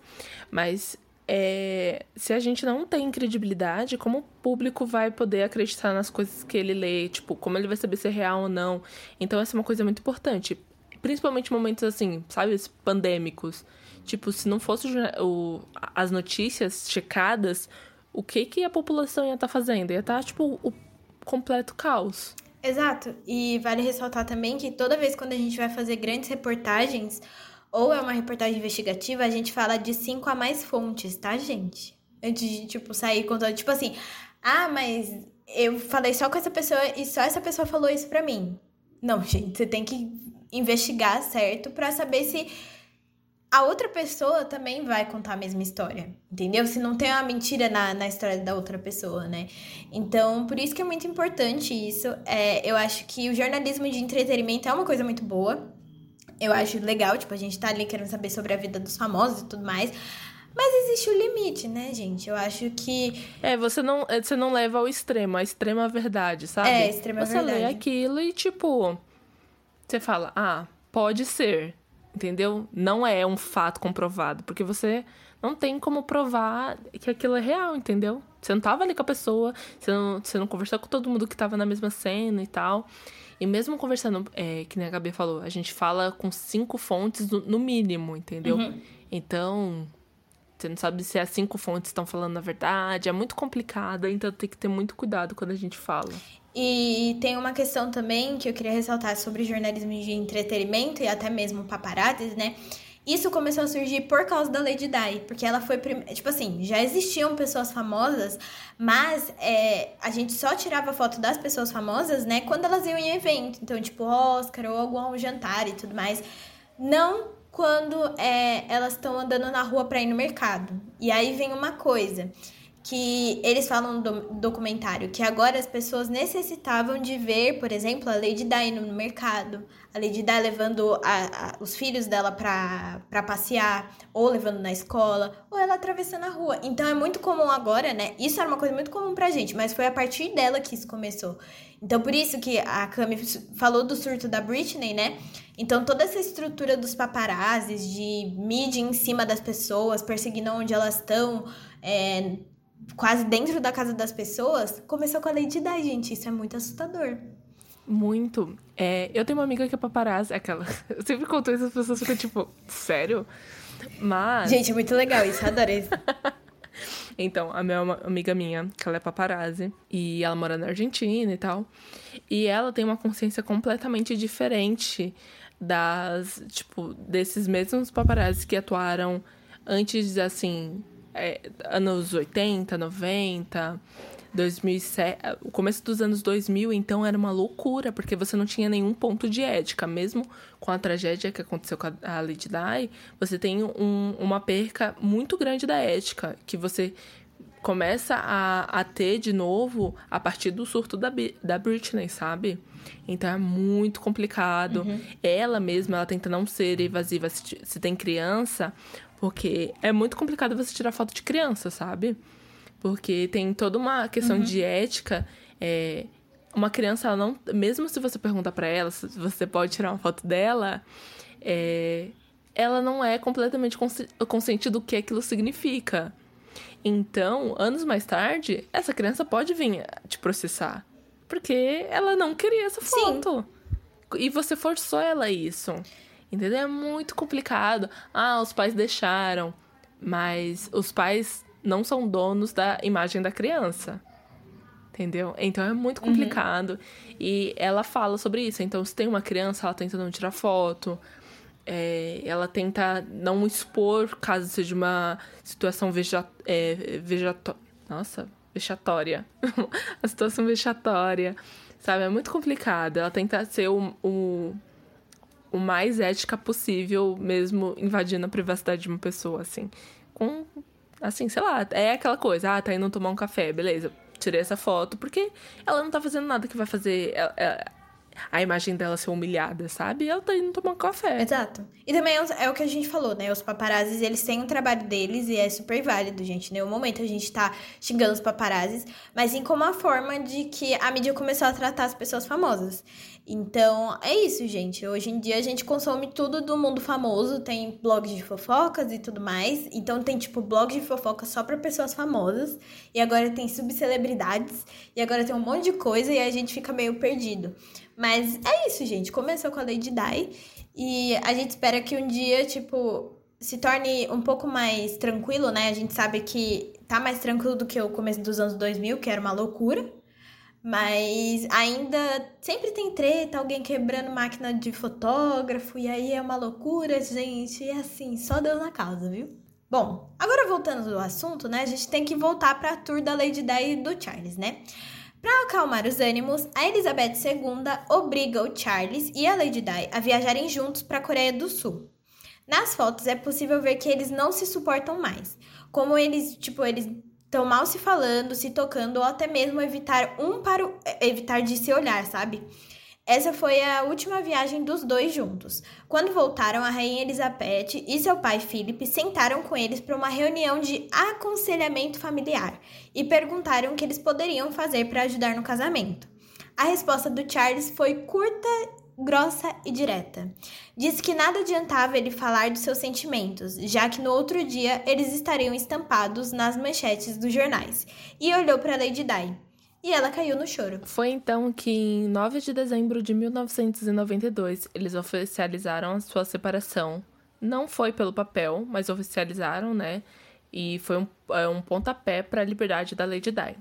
Mas é, se a gente não tem credibilidade, como o público vai poder acreditar nas coisas que ele lê? Tipo, como ele vai saber se é real ou não? Então, essa é uma coisa muito importante. Principalmente momentos assim, sabe, pandêmicos. Tipo, se não fosse o, as notícias checadas, o que que a população ia estar tá fazendo? Ia estar, tá, tipo, o completo caos. Exato. E vale ressaltar também que toda vez quando a gente vai fazer grandes reportagens, ou é uma reportagem investigativa, a gente fala de cinco a mais fontes, tá, gente? Antes de, tipo, sair contando, tipo assim, ah, mas eu falei só com essa pessoa e só essa pessoa falou isso pra mim. Não, gente, você tem que investigar certo para saber se a outra pessoa também vai contar a mesma história, entendeu? Se não tem uma mentira na, na história da outra pessoa, né? Então, por isso que é muito importante isso. É, eu acho que o jornalismo de entretenimento é uma coisa muito boa. Eu acho legal, tipo, a gente tá ali querendo saber sobre a vida dos famosos e tudo mais. Mas existe o limite, né, gente? Eu acho que. É, você não, é, você não leva ao extremo, a extrema verdade, sabe? É, extrema você verdade. Você lê aquilo e, tipo. Você fala, ah, pode ser entendeu? Não é um fato comprovado, porque você não tem como provar que aquilo é real, entendeu? Você não tava ali com a pessoa, você não, você não conversou com todo mundo que tava na mesma cena e tal. E mesmo conversando, é, que nem a Gabi falou, a gente fala com cinco fontes no, no mínimo, entendeu? Uhum. Então, você não sabe se as cinco fontes estão falando a verdade, é muito complicado, então tem que ter muito cuidado quando a gente fala. E tem uma questão também que eu queria ressaltar sobre jornalismo de entretenimento e até mesmo paparazzis, né? Isso começou a surgir por causa da Lady Di, porque ela foi. Tipo assim, já existiam pessoas famosas, mas é, a gente só tirava foto das pessoas famosas, né, quando elas iam em evento. Então, tipo, Oscar ou algum jantar e tudo mais. Não quando é, elas estão andando na rua para ir no mercado. E aí vem uma coisa que eles falam no documentário que agora as pessoas necessitavam de ver, por exemplo, a Lady Di no mercado, a Lady Di levando a, a, os filhos dela pra passear, ou levando na escola, ou ela atravessando a rua. Então é muito comum agora, né? Isso era uma coisa muito comum pra gente, mas foi a partir dela que isso começou. Então por isso que a Cami falou do surto da Britney, né? Então toda essa estrutura dos paparazzis, de mídia em cima das pessoas, perseguindo onde elas estão, é, quase dentro da casa das pessoas, começou com a Lady Di, gente. Isso é muito assustador. Muito. É, eu tenho uma amiga que é paparazzi, aquela. Eu sempre conto isso, as pessoas ficam tipo, sério? Mas. Gente, é muito legal isso, adorei isso. então, a minha amiga minha, que ela é paparazzi, e ela mora na Argentina e tal. E ela tem uma consciência completamente diferente das, tipo, desses mesmos paparazzi que atuaram antes, assim, é, anos 80, 90, 2007, o começo dos anos 2000, então era uma loucura, porque você não tinha nenhum ponto de ética, mesmo com a tragédia que aconteceu com a Lady Di, você tem um, uma perca muito grande da ética, que você começa a, a ter de novo a partir do surto da, da Britney, sabe? Então é muito complicado. Uhum. Ela mesma, ela tenta não ser evasiva se, se tem criança, porque é muito complicado você tirar foto de criança, sabe? Porque tem toda uma questão uhum. de ética. É, uma criança, ela não. Mesmo se você perguntar para ela se você pode tirar uma foto dela, é, ela não é completamente consciente do que aquilo significa. Então, anos mais tarde, essa criança pode vir te processar. Porque ela não queria essa foto. Sim. E você forçou ela a isso. Entendeu? É muito complicado. Ah, os pais deixaram. Mas os pais não são donos da imagem da criança. Entendeu? Então é muito uhum. complicado. Uhum. E ela fala sobre isso. Então, se tem uma criança, ela tenta não tirar foto. É, ela tenta não expor caso seja uma situação veja, é, vejato... Nossa, vexatória. a situação vexatória. Sabe? É muito complicado. Ela tenta ser o, o o mais ética possível, mesmo invadindo a privacidade de uma pessoa, assim. Com, assim, sei lá, é aquela coisa, ah, tá indo tomar um café, beleza. Tirei essa foto, porque ela não tá fazendo nada que vai fazer. A imagem dela ser humilhada, sabe? E ela tá indo tomar café. Exato. E também é, é o que a gente falou, né? Os paparazzis, eles têm o um trabalho deles e é super válido, gente. Nenhum momento a gente tá xingando os paparazzis, mas sim como uma forma de que a mídia começou a tratar as pessoas famosas. Então, é isso, gente. Hoje em dia a gente consome tudo do mundo famoso, tem blogs de fofocas e tudo mais. Então tem tipo blogs de fofocas só para pessoas famosas, e agora tem subcelebridades, e agora tem um monte de coisa e a gente fica meio perdido. Mas é isso, gente. Começou com a Lady Di e a gente espera que um dia, tipo, se torne um pouco mais tranquilo, né? A gente sabe que tá mais tranquilo do que o começo dos anos 2000, que era uma loucura. Mas ainda sempre tem treta, alguém quebrando máquina de fotógrafo, e aí é uma loucura, gente. E assim, só Deus na causa, viu? Bom, agora voltando do assunto, né? A gente tem que voltar pra tour da Lady Di e do Charles, né? Para acalmar os ânimos, a Elizabeth II obriga o Charles e a Lady Di a viajarem juntos para a Coreia do Sul. Nas fotos é possível ver que eles não se suportam mais, como eles, tipo, eles estão mal se falando, se tocando ou até mesmo evitar um para o, evitar de se olhar, sabe? Essa foi a última viagem dos dois juntos. Quando voltaram, a rainha Elizabeth e seu pai Philip sentaram com eles para uma reunião de aconselhamento familiar e perguntaram o que eles poderiam fazer para ajudar no casamento. A resposta do Charles foi curta, grossa e direta. Disse que nada adiantava ele falar dos seus sentimentos, já que no outro dia eles estariam estampados nas manchetes dos jornais, e olhou para Lady Di e ela caiu no choro. Foi então que, em 9 de dezembro de 1992, eles oficializaram a sua separação. Não foi pelo papel, mas oficializaram, né? E foi um, é, um pontapé para a liberdade da Lady Di.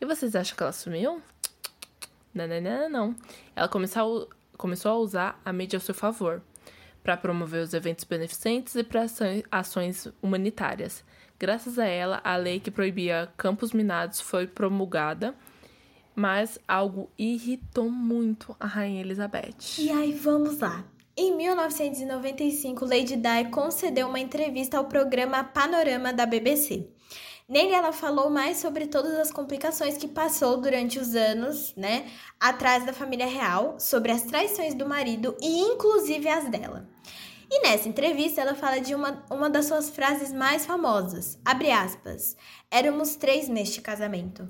E vocês acham que ela sumiu? Não, não, não, não. Ela começou a, começou a usar a mídia ao seu favor para promover os eventos beneficentes e para ações humanitárias. Graças a ela, a lei que proibia campos minados foi promulgada mas algo irritou muito a Rainha Elizabeth. E aí, vamos lá. Em 1995, Lady Di concedeu uma entrevista ao programa Panorama da BBC. Nele ela falou mais sobre todas as complicações que passou durante os anos, né, atrás da família real, sobre as traições do marido e inclusive as dela. E nessa entrevista ela fala de uma, uma das suas frases mais famosas, abre aspas, éramos três neste casamento.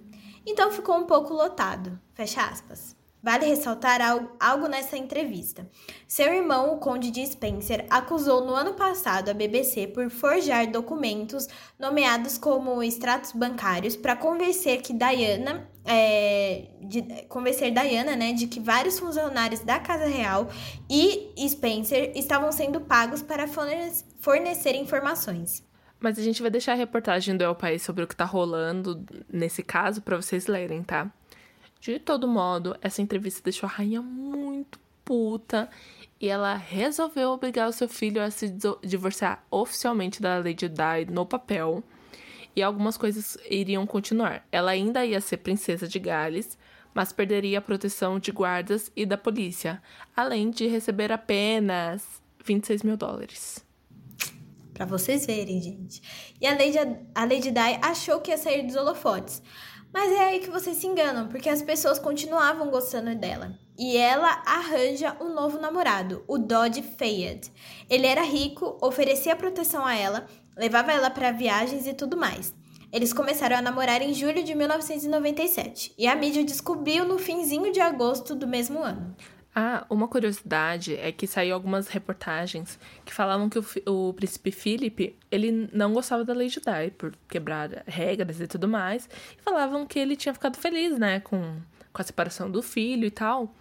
Então ficou um pouco lotado, fecha aspas. Vale ressaltar algo nessa entrevista. Seu irmão, o Conde de Spencer, acusou no ano passado a BBC por forjar documentos nomeados como extratos bancários para convencer que Diana, é, de, convencer Diana, né, de que vários funcionários da Casa Real e Spencer estavam sendo pagos para fornecer informações. Mas a gente vai deixar a reportagem do El País sobre o que tá rolando nesse caso para vocês lerem, tá? De todo modo, essa entrevista deixou a rainha muito puta e ela resolveu obrigar o seu filho a se divorciar oficialmente da Lady Di no papel. E algumas coisas iriam continuar. Ela ainda ia ser princesa de Gales, mas perderia a proteção de guardas e da polícia, além de receber apenas 26 mil dólares. Pra vocês verem, gente. E a Lady, a Lady Di achou que ia sair dos holofotes. Mas é aí que vocês se enganam, porque as pessoas continuavam gostando dela. E ela arranja um novo namorado, o Dodge Fayed. Ele era rico, oferecia proteção a ela, levava ela para viagens e tudo mais. Eles começaram a namorar em julho de 1997 e a mídia descobriu no finzinho de agosto do mesmo ano. Ah, uma curiosidade é que saiu algumas reportagens que falavam que o, o príncipe Philip, ele não gostava da Lady Di por quebrar regras e tudo mais, e falavam que ele tinha ficado feliz, né, com, com a separação do filho e tal.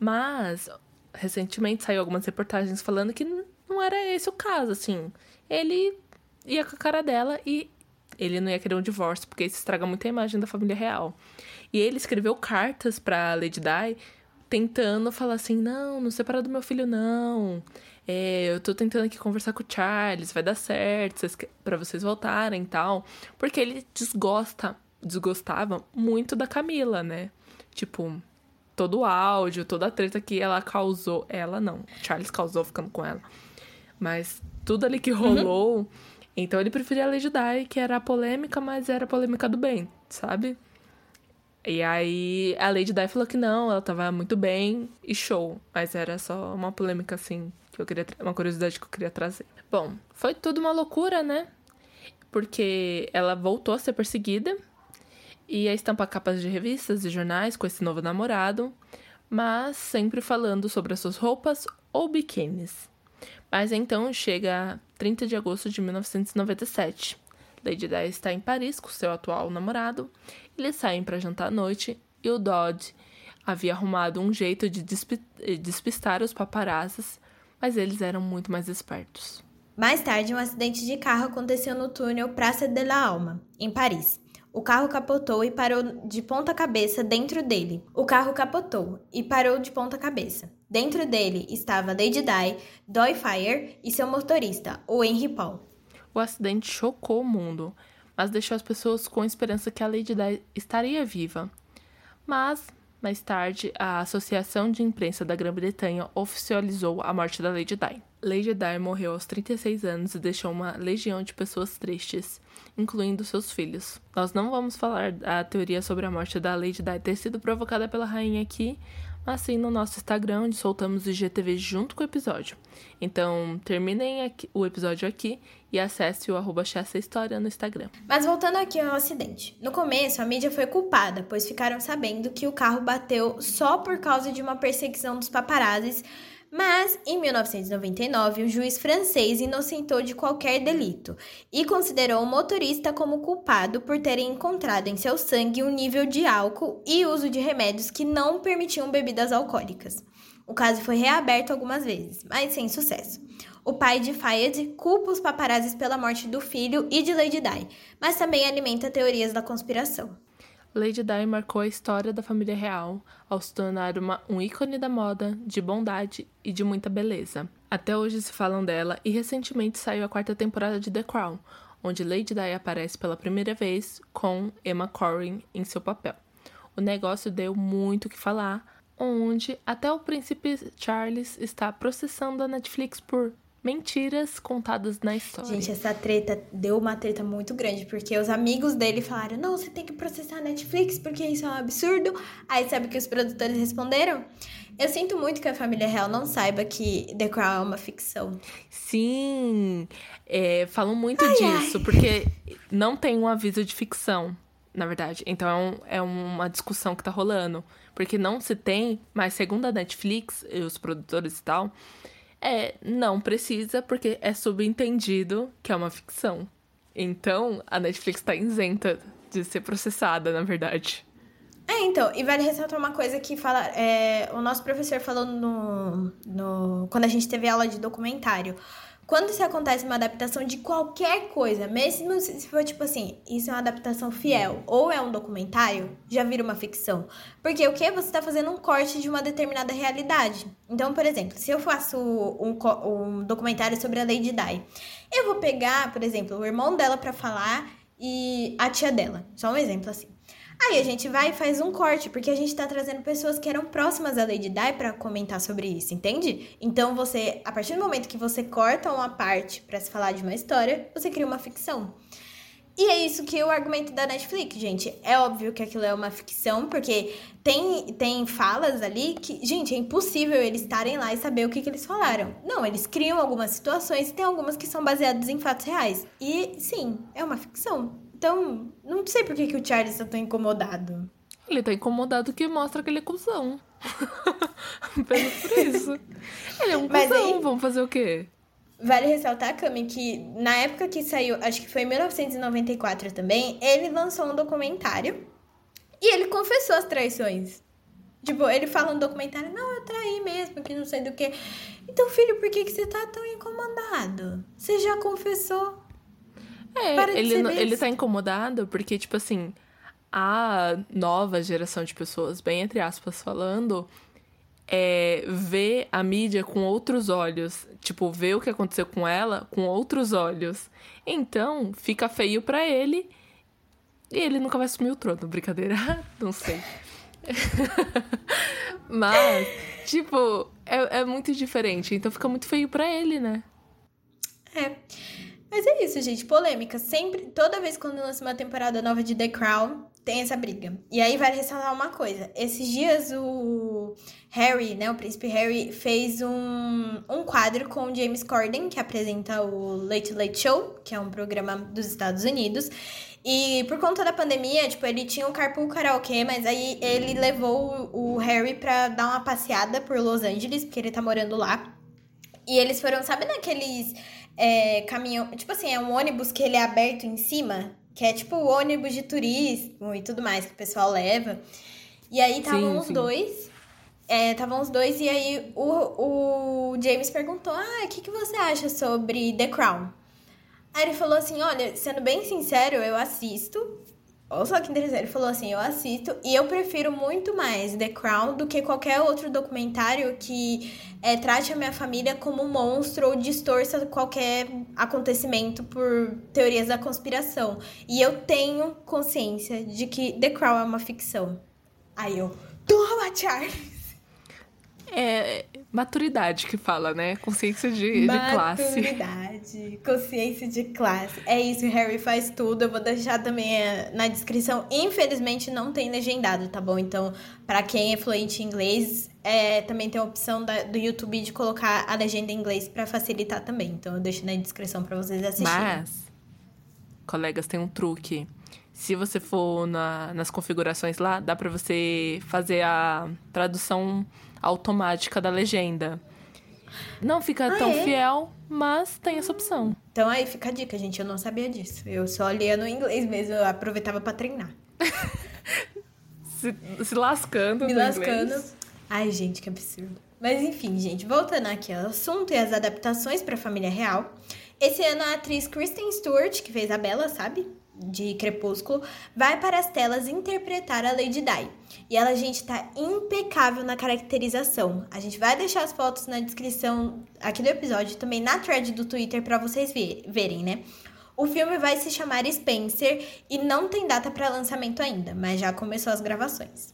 Mas recentemente saiu algumas reportagens falando que não era esse o caso, assim. Ele ia com a cara dela e ele não ia querer um divórcio, porque isso estraga muito a imagem da família real. E ele escreveu cartas para Lady Di tentando falar assim: não, não separa do meu filho, não. É, eu tô tentando aqui conversar com o Charles, vai dar certo para vocês voltarem e tal. Porque ele desgosta, desgostava muito da Camila, né? Tipo, todo o áudio, toda a treta que ela causou. Ela não, Charles causou ficando com ela. Mas tudo ali que rolou. Uhum. Então ele preferia a Lady Di, que era a polêmica, mas era a polêmica do bem, sabe? E aí a Lady Di falou que não, ela tava muito bem e show. Mas era só uma polêmica assim, que eu queria uma curiosidade que eu queria trazer. Bom, foi tudo uma loucura, né? Porque ela voltou a ser perseguida e a estampar capas de revistas e jornais com esse novo namorado, mas sempre falando sobre as suas roupas ou biquínis. Mas então chega 30 de agosto de 1997. Lady Di está em Paris com seu atual namorado eles saem para jantar à noite e o Dodd havia arrumado um jeito de despistar os paparazzis, mas eles eram muito mais espertos. Mais tarde, um acidente de carro aconteceu no túnel Praça de la Alma, em Paris. O carro capotou e parou de ponta cabeça dentro dele. O carro capotou e parou de ponta cabeça. Dentro dele estava Lady Di, Doy Fire e seu motorista, o Henry Paul. O acidente chocou o mundo mas deixou as pessoas com esperança que a Lady Di estaria viva. Mas, mais tarde, a Associação de Imprensa da Grã-Bretanha oficializou a morte da Lady Di. Lady Di morreu aos 36 anos e deixou uma legião de pessoas tristes, incluindo seus filhos. Nós não vamos falar da teoria sobre a morte da Lady Di ter sido provocada pela rainha aqui, assim no nosso Instagram, onde soltamos o IGTV junto com o episódio. Então, terminem aqui, o episódio aqui e acesse o arroba História no Instagram. Mas voltando aqui ao acidente. No começo, a mídia foi culpada, pois ficaram sabendo que o carro bateu só por causa de uma perseguição dos paparazzis mas, em 1999, o juiz francês inocentou de qualquer delito e considerou o motorista como culpado por terem encontrado em seu sangue um nível de álcool e uso de remédios que não permitiam bebidas alcoólicas. O caso foi reaberto algumas vezes, mas sem sucesso. O pai de Fayed culpa os paparazzis pela morte do filho e de Lady Di, mas também alimenta teorias da conspiração. Lady Di marcou a história da família real ao se tornar uma, um ícone da moda, de bondade e de muita beleza. Até hoje se falam dela e recentemente saiu a quarta temporada de The Crown, onde Lady Di aparece pela primeira vez com Emma Corrin em seu papel. O negócio deu muito o que falar, onde até o príncipe Charles está processando a Netflix por mentiras contadas na história. Gente, essa treta deu uma treta muito grande, porque os amigos dele falaram: não, você tem que processar a Netflix, porque isso é um absurdo. Aí sabe o que os produtores responderam? Eu sinto muito que a família real não saiba que The Crown é uma ficção. Sim, é, falam muito ai, disso, ai. porque não tem um aviso de ficção, na verdade. Então é, um, é uma discussão que tá rolando. Porque não se tem, mas segundo a Netflix e os produtores e tal, é, não precisa, porque é subentendido que é uma ficção. Então, a Netflix tá isenta de ser processada, na verdade. É, então, e vale ressaltar uma coisa que fala. É, o nosso professor falou no, no. Quando a gente teve aula de documentário. Quando se acontece uma adaptação de qualquer coisa, mesmo se for tipo assim, isso é uma adaptação fiel ou é um documentário, já vira uma ficção. Porque o que? Você está fazendo um corte de uma determinada realidade. Então, por exemplo, se eu faço um, um documentário sobre a Lady Di, eu vou pegar, por exemplo, o irmão dela para falar e a tia dela. Só um exemplo assim. Aí a gente vai e faz um corte, porque a gente tá trazendo pessoas que eram próximas à Lady Di para comentar sobre isso, entende? Então você, a partir do momento que você corta uma parte para se falar de uma história, você cria uma ficção. E é isso que é o argumento da Netflix, gente. É óbvio que aquilo é uma ficção, porque tem, tem falas ali que, gente, é impossível eles estarem lá e saber o que, que eles falaram. Não, eles criam algumas situações e tem algumas que são baseadas em fatos reais. E sim, é uma ficção. Então, não sei por que, que o Charles tá tão incomodado. Ele tá incomodado que mostra que ele é cuzão. Apenas por isso. Ele é um Mas cuzão, aí, vamos fazer o quê? Vale ressaltar, Cami, que na época que saiu, acho que foi em 1994 também, ele lançou um documentário e ele confessou as traições. Tipo, ele fala no documentário, não, eu traí mesmo, que não sei do que. Então, filho, por que, que você tá tão incomodado? Você já confessou. É, ele, ele tá incomodado porque, tipo assim, a nova geração de pessoas, bem entre aspas falando, é, vê a mídia com outros olhos. Tipo, vê o que aconteceu com ela com outros olhos. Então, fica feio para ele e ele nunca vai assumir o trono. Brincadeira? Não sei. Mas, tipo, é, é muito diferente. Então fica muito feio para ele, né? É. Mas é isso, gente. Polêmica. Sempre, toda vez quando lança uma temporada nova de The Crown, tem essa briga. E aí vai ressaltar uma coisa. Esses dias o Harry, né, o príncipe Harry, fez um, um quadro com o James Corden, que apresenta o Late Late Show, que é um programa dos Estados Unidos. E por conta da pandemia, tipo, ele tinha um carpool karaokê, mas aí ele levou o Harry pra dar uma passeada por Los Angeles, porque ele tá morando lá. E eles foram, sabe naqueles é, caminhão. Tipo assim, é um ônibus que ele é aberto em cima, que é tipo o ônibus de turismo e tudo mais que o pessoal leva. E aí estavam os dois. Estavam é, os dois, e aí o, o James perguntou: Ah, o que, que você acha sobre The Crown? Aí ele falou assim: Olha, sendo bem sincero, eu assisto, Olha só que interessante, ele falou assim: eu assisto e eu prefiro muito mais The Crown do que qualquer outro documentário que é, trate a minha família como um monstro ou distorça qualquer acontecimento por teorias da conspiração. E eu tenho consciência de que The Crown é uma ficção. Aí eu, toma, Charles! É maturidade que fala, né? Consciência de, de classe. Maturidade, consciência de classe. É isso, Harry faz tudo. Eu vou deixar também é, na descrição. Infelizmente não tem legendado, tá bom? Então, para quem é fluente em inglês, é, também tem a opção da, do YouTube de colocar a legenda em inglês para facilitar também. Então, eu deixo na descrição para vocês assistirem. Mas, colegas, tem um truque. Se você for na, nas configurações lá, dá para você fazer a tradução automática da legenda. Não fica ah, tão é? fiel, mas tem essa opção. Então aí fica a dica, gente. Eu não sabia disso. Eu só lia no inglês mesmo, eu aproveitava para treinar. se, se, lascando. Me lascando. Inglês. Ai, gente, que absurdo. Mas enfim, gente, voltando aqui ao assunto e as adaptações para a família real. Esse ano a atriz Kristen Stewart, que fez a Bella, sabe? De Crepúsculo, vai para as telas interpretar a Lady Di. E ela, gente, tá impecável na caracterização. A gente vai deixar as fotos na descrição aqui do episódio, também na thread do Twitter para vocês verem, né? O filme vai se chamar Spencer e não tem data para lançamento ainda, mas já começou as gravações.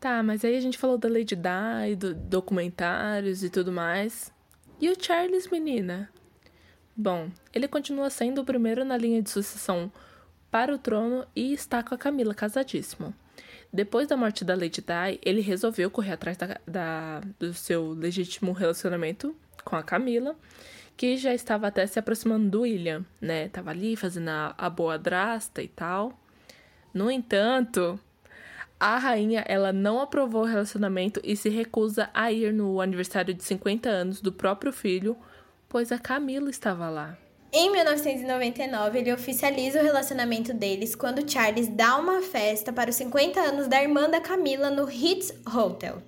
Tá, mas aí a gente falou da Lady Di, do documentários e tudo mais. E o Charles, menina? Bom, ele continua sendo o primeiro na linha de sucessão para o trono e está com a Camila casadíssimo. Depois da morte da Lady Di, ele resolveu correr atrás da, da, do seu legítimo relacionamento com a Camila, que já estava até se aproximando do William, né? Tava ali fazendo a, a boa drasta e tal. No entanto, a rainha ela não aprovou o relacionamento e se recusa a ir no aniversário de 50 anos do próprio filho, pois a Camila estava lá. Em 1999, ele oficializa o relacionamento deles quando Charles dá uma festa para os 50 anos da irmã da Camila no Ritz Hotel.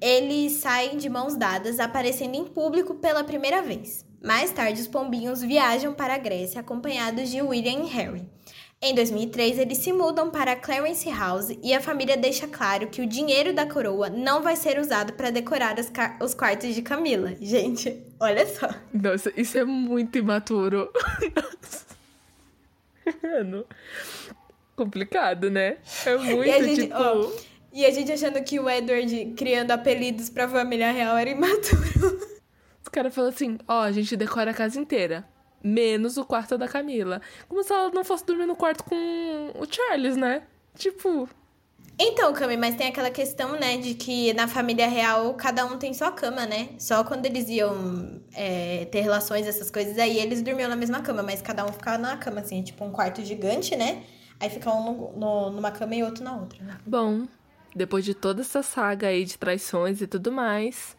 Eles saem de mãos dadas, aparecendo em público pela primeira vez. Mais tarde, os pombinhos viajam para a Grécia acompanhados de William e Harry. Em 2003, eles se mudam para Clarence House e a família deixa claro que o dinheiro da coroa não vai ser usado para decorar os, os, quartos de Camila. Gente, olha só. Nossa, isso é muito imaturo. Mano, complicado, né? É muito, e gente, tipo... Ó, e a gente achando que o Edward criando apelidos pra família real era imaturo. Os caras falam assim, ó, a gente decora a casa inteira menos o quarto da Camila. Como se ela não fosse dormir no quarto com o Charles, né? Tipo. Então, Cami, mas tem aquela questão, né, de que na família real cada um tem sua cama, né? Só quando eles iam é, ter relações, essas coisas, aí eles dormiam na mesma cama, mas cada um ficava na cama, assim, tipo um quarto gigante, né? Aí fica um no, no, numa cama e outro na outra. Né? Bom, depois de toda essa saga aí de traições e tudo mais,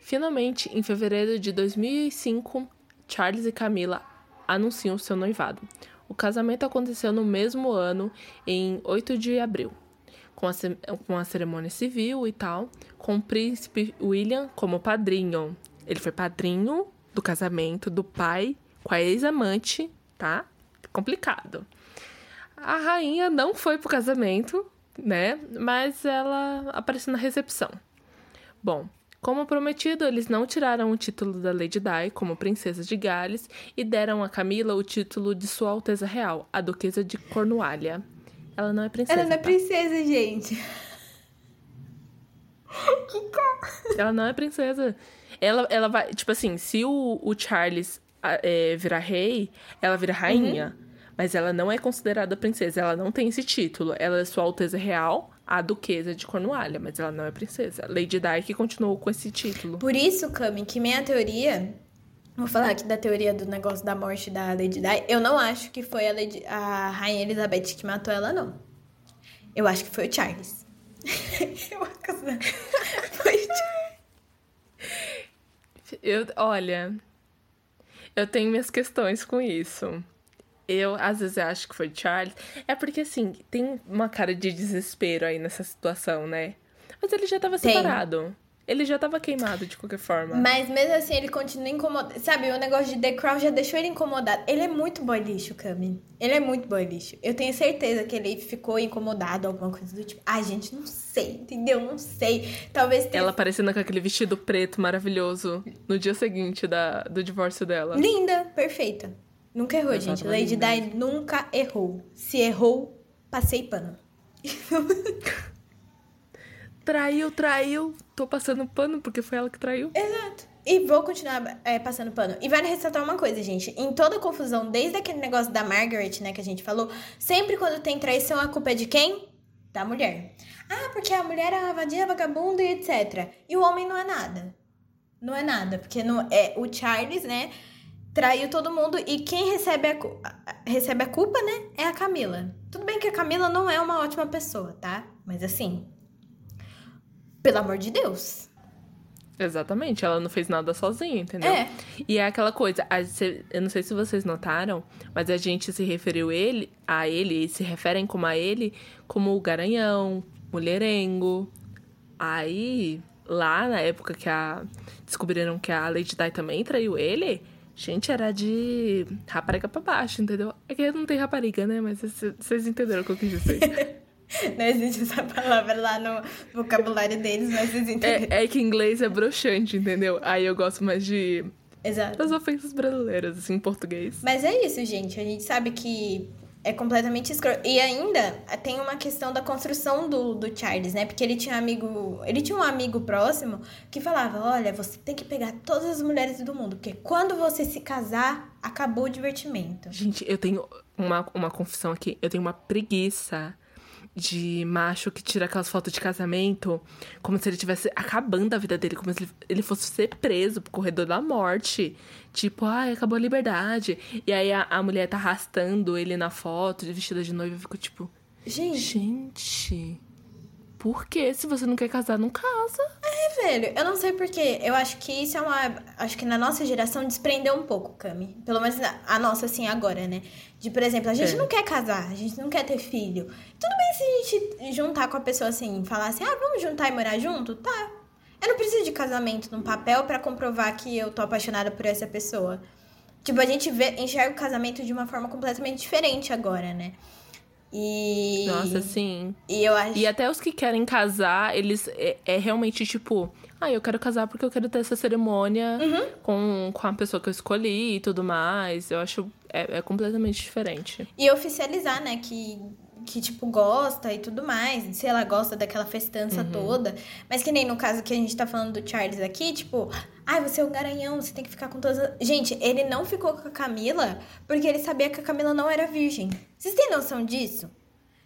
finalmente, em fevereiro de 2005, Charles e Camila anunciam seu noivado. O casamento aconteceu no mesmo ano, em 8 de abril, com a, com a cerimônia civil e tal, com o príncipe William como padrinho. Ele foi padrinho do casamento do pai com a ex-amante, tá? Complicado. A rainha não foi pro casamento, né? Mas ela apareceu na recepção. Bom, como prometido, eles não tiraram o título da Lady Di como princesa de Gales e deram a Camila o título de Sua Alteza Real, a Duquesa de Cornualha. Ela não é princesa. Ela não é tá? princesa, gente. ela não é princesa. Ela, ela vai. Tipo assim, se o, o Charles é, virar rei, ela vira rainha. Uhum. Mas ela não é considerada princesa. Ela não tem esse título. Ela é Sua Alteza Real, a duquesa de Cornualha, mas ela não é princesa. Lady Di continuou com esse título. Por isso, Cami, que minha teoria. Vou falar aqui da teoria do negócio da morte da Lady Di. Eu não acho que foi a, Lady, a Rainha Elizabeth que matou ela, não. Eu acho que foi o Charles. eu foi o Charles. Eu, olha, eu tenho minhas questões com isso. Eu, às vezes, acho que foi Charles. É porque, assim, tem uma cara de desespero aí nessa situação, né? Mas ele já tava separado. Ele já tava queimado de qualquer forma. Mas mesmo assim, ele continua incomodado. Sabe, o negócio de The Crown já deixou ele incomodado. Ele é muito boy lixo, Cami. Ele é muito boy lixo. Eu tenho certeza que ele ficou incomodado, alguma coisa do tipo. Ai, gente, não sei, entendeu? Não sei. Talvez tenha... Ela aparecendo com aquele vestido preto maravilhoso no dia seguinte da, do divórcio dela. Linda, perfeita. Nunca errou, Eu gente. Lady Di nunca errou. Se errou, passei pano. traiu, traiu. Tô passando pano porque foi ela que traiu. Exato. E vou continuar é, passando pano. E vale ressaltar uma coisa, gente. Em toda confusão, desde aquele negócio da Margaret, né, que a gente falou, sempre quando tem traição, a culpa é de quem? Da mulher. Ah, porque a mulher é uma vadia, vagabunda e etc. E o homem não é nada. Não é nada, porque não é o Charles, né? traiu todo mundo e quem recebe a, recebe a culpa, né, é a Camila. Tudo bem que a Camila não é uma ótima pessoa, tá? Mas assim, pelo amor de Deus. Exatamente, ela não fez nada sozinha, entendeu? É. E é aquela coisa, eu não sei se vocês notaram, mas a gente se referiu ele, a ele, e se referem como a ele, como o garanhão, mulherengo. Aí, lá na época que a descobriram que a Lady Di também traiu ele, Gente, era de rapariga pra baixo, entendeu? É que não tem rapariga, né? Mas vocês entenderam o que eu quis dizer. não existe essa palavra lá no vocabulário deles, mas vocês entenderam. É, é que inglês é broxante, entendeu? Aí eu gosto mais de. Exato. Das ofensas brasileiras, assim, em português. Mas é isso, gente. A gente sabe que É completamente escroto. E ainda tem uma questão da construção do, do Charles, né? Porque ele tinha um amigo. Ele tinha um amigo próximo que falava: olha, você tem que pegar todas as mulheres do mundo. Porque quando você se casar, acabou o divertimento. Gente, eu tenho uma, uma confissão aqui. Eu tenho uma preguiça de macho que tira aquelas fotos de casamento como se ele estivesse acabando a vida dele, como se ele fosse ser preso pro corredor da morte. Tipo, ai, acabou a liberdade. E aí a, a mulher tá arrastando ele na foto, vestida de noiva, eu fico tipo. Gente. Gente. Por que? Se você não quer casar, não casa. É, velho, eu não sei porquê. Eu acho que isso é uma. Acho que na nossa geração desprendeu um pouco, Cami. Pelo menos a nossa, assim, agora, né? De, por exemplo, a gente É. não quer casar, a gente não quer ter filho. Tudo bem se a gente juntar com a pessoa assim, falar assim, ah, vamos juntar e morar junto? Tá. Eu não preciso de casamento num papel pra comprovar que eu tô apaixonada por essa pessoa. Tipo, a gente vê, enxerga o casamento de uma forma completamente diferente agora, né? E. Nossa, sim. E eu acho. E até os que querem casar, eles é, é realmente tipo, ah, eu quero casar porque eu quero ter essa cerimônia Uhum. com, com a pessoa que eu escolhi e tudo mais. Eu acho é, é completamente diferente. E oficializar, né, que, que, tipo, gosta e tudo mais. Se ela gosta daquela festança toda. Mas que nem no caso que a gente tá falando do Charles aqui, tipo, ai, você é um garanhão, você tem que ficar com todas as... Gente, ele não ficou com a Camila porque ele sabia que a Camila não era virgem. Vocês têm noção disso?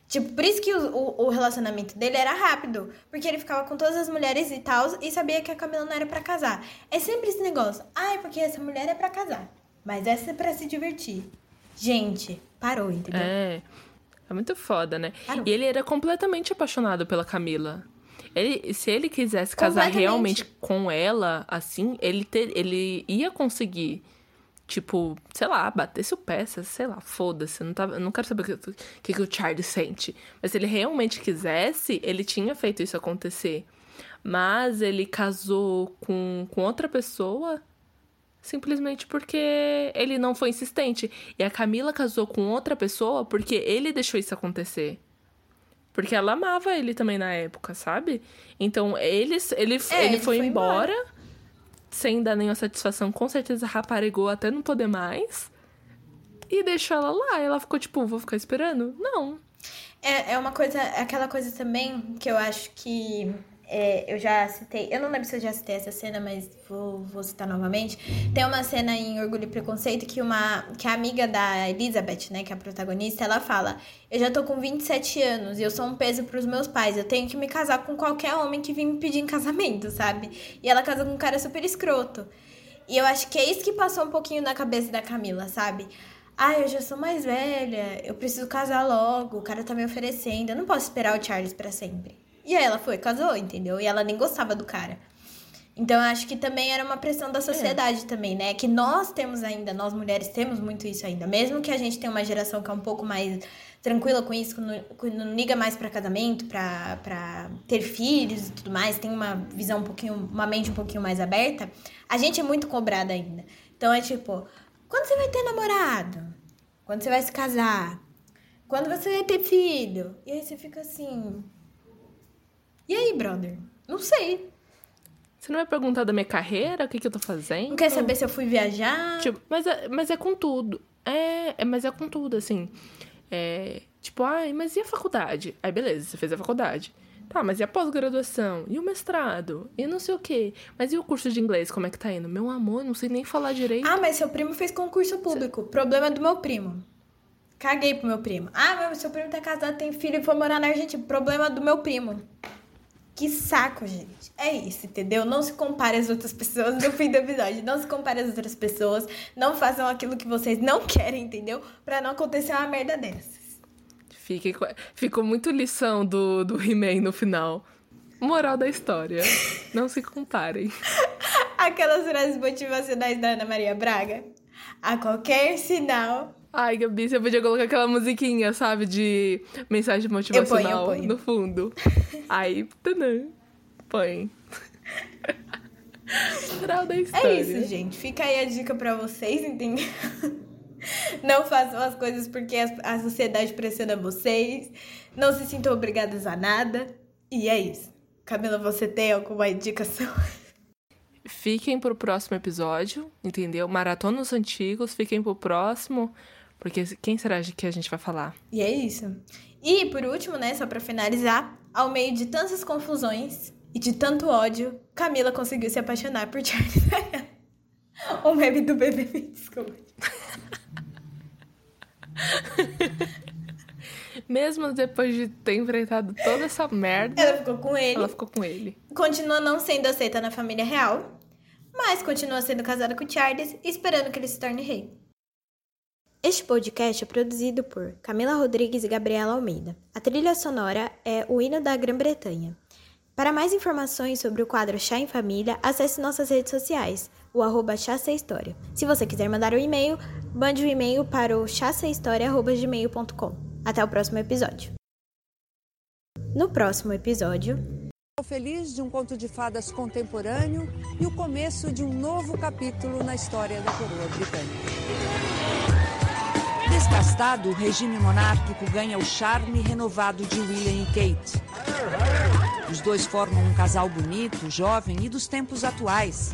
Tipo, por isso que o, o, o relacionamento dele era rápido. Porque ele ficava com todas as mulheres e tal, e sabia que a Camila não era pra casar. É sempre esse negócio. Ai, porque essa mulher é pra casar. Mas essa é pra se divertir. Gente, parou, entendeu? É. É muito foda, né? Claro. E ele era completamente apaixonado pela Camila. Ele, se ele quisesse casar realmente com ela, assim, ele, ter, ele ia conseguir. Tipo, sei lá, batesse o pé, sei lá, foda-se. eu Não, tava, não quero saber o que, que, que o Charlie sente. Mas se ele realmente quisesse, ele tinha feito isso acontecer. Mas ele casou com, com outra pessoa simplesmente porque ele não foi insistente. E a Camila casou com outra pessoa porque ele deixou isso acontecer. Porque ela amava ele também na época, sabe? Então, eles, ele, É, ele, ele foi, foi embora, sem dar nenhuma satisfação. Com certeza raparegou até não poder mais. E deixou ela lá. E ela ficou tipo, vou ficar esperando? Não. É, é uma coisa, aquela coisa também que eu acho que é, eu já citei. Eu não lembro se eu já citei essa cena, mas vou, vou citar novamente. Tem uma cena em Orgulho e Preconceito que, uma, que a amiga da Elizabeth, né, que é a protagonista, ela fala: Eu já tô com 27 anos e eu sou um peso pros meus pais. Eu tenho que me casar com qualquer homem que vim me pedir em casamento, sabe? E ela casou com um cara super escroto. E eu acho que é isso que passou um pouquinho na cabeça da Camila, sabe? Ah, eu já sou mais velha, eu preciso casar logo, o cara tá me oferecendo, eu não posso esperar o Charles pra sempre. E aí ela foi, casou, entendeu? E ela nem gostava do cara. Então eu acho que também era uma pressão da sociedade também, né? Que nós temos ainda, nós mulheres temos muito isso ainda. Mesmo que a gente tenha uma geração que é um pouco mais tranquila com isso, que não, que não liga mais pra casamento, pra ter filhos e tudo mais, tem uma visão um pouquinho, uma mente um pouquinho mais aberta, a gente é muito cobrada ainda. Então é tipo, quando você vai ter namorado? Quando você vai se casar? Quando você vai ter filho? E aí você fica assim. E aí, brother? Não sei. Você não vai perguntar da minha carreira, o que, que eu tô fazendo? Não quer saber se eu fui viajar? Tipo, mas é, mas é com tudo. É, é, mas é com tudo, assim. É, tipo, ai, mas e a faculdade? Aí, beleza, você fez a faculdade. Tá, mas e a pós-graduação? E o mestrado? E não sei o quê. Mas e o curso de inglês, como é que tá indo? Meu amor, não sei nem falar direito. Ah, mas seu primo fez concurso público. Problema do meu primo. Caguei pro meu primo. Ah, mas seu primo tá casado, tem filho e foi morar na Argentina. Problema do meu primo. Que saco, gente. É isso, entendeu? Não se compare às outras pessoas no fim do episódio. Não se compare às outras pessoas. Não façam aquilo que vocês não querem, entendeu? Pra não acontecer uma merda dessas. Fique, ficou muito lição do, do He-Man no final. Moral da história. Não se comparem. Aquelas frases motivacionais da Ana Maria Braga. A qualquer sinal. Ai, Gabi, você podia colocar aquela musiquinha, sabe? De mensagem motivacional ponho. no fundo. Aí, tanã, põe. Moral da história. É isso, gente. Fica aí a dica pra vocês, entendeu? Não façam as coisas porque a sociedade pressiona vocês. Não se sintam obrigadas a nada. E é isso. Camila, você tem alguma indicação? Fiquem pro próximo episódio, entendeu? Maratona os antigos, fiquem pro próximo, Porque quem será que a gente vai falar? E é isso. E por último, né, só para finalizar, ao meio de tantas confusões e de tanto ódio, Camila conseguiu se apaixonar por Charlie Diana. o meme do bebê, desculpa. Mesmo depois de ter enfrentado toda essa merda. Ela ficou com ele. Ela ficou com ele. Continua não sendo aceita na família real, mas continua sendo casada com Charles, esperando que ele se torne rei. Este podcast é produzido por Camila Rodrigues e Gabriela Almeida. A trilha sonora é o hino da Grã-Bretanha. Para mais informações sobre o quadro Chá em Família, acesse nossas redes sociais, o arroba História. Se você quiser mandar um e-mail, mande o um e-mail para o chassahistoria.gmail.com. Até o próximo episódio. No próximo episódio... Feliz de um conto de fadas contemporâneo e o começo de um novo capítulo na história da coroa britânica. Desgastado, o regime monárquico ganha o charme renovado de William e Kate. Os dois formam um casal bonito, jovem e dos tempos atuais.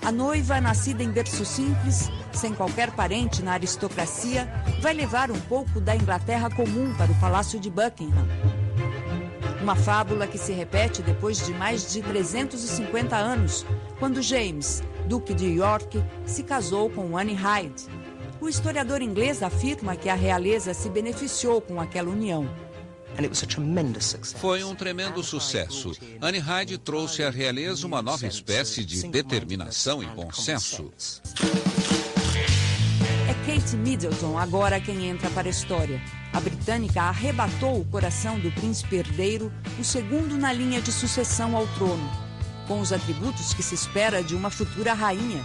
A noiva, nascida em berço simples, sem qualquer parente na aristocracia, vai levar um pouco da Inglaterra comum para o Palácio de Buckingham. Uma fábula que se repete depois de mais de 350 anos, quando James, Duque de York, se casou com Anne Hyde o historiador inglês afirma que a realeza se beneficiou com aquela união. Foi um tremendo sucesso. Anne Hyde trouxe à realeza uma nova espécie de determinação e bom senso. É Kate Middleton agora quem entra para a história. A britânica arrebatou o coração do príncipe herdeiro, o segundo na linha de sucessão ao trono, com os atributos que se espera de uma futura rainha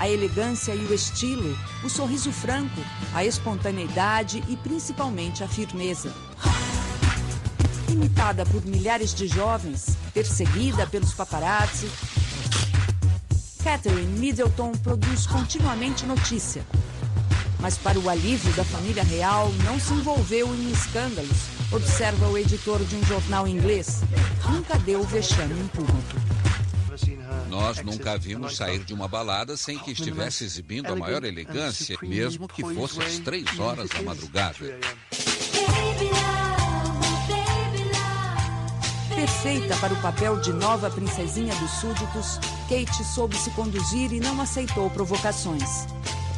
a elegância e o estilo, o sorriso franco, a espontaneidade e principalmente a firmeza. Imitada por milhares de jovens, perseguida pelos paparazzi, Catherine Middleton produz continuamente notícia. Mas para o alívio da família real, não se envolveu em escândalos, observa o editor de um jornal inglês. Nunca deu vexame em público. Nós nunca a vimos sair de uma balada sem que estivesse exibindo a maior elegância, mesmo que fosse às três horas da madrugada. Perfeita para o papel de nova princesinha dos súditos, Kate soube se conduzir e não aceitou provocações.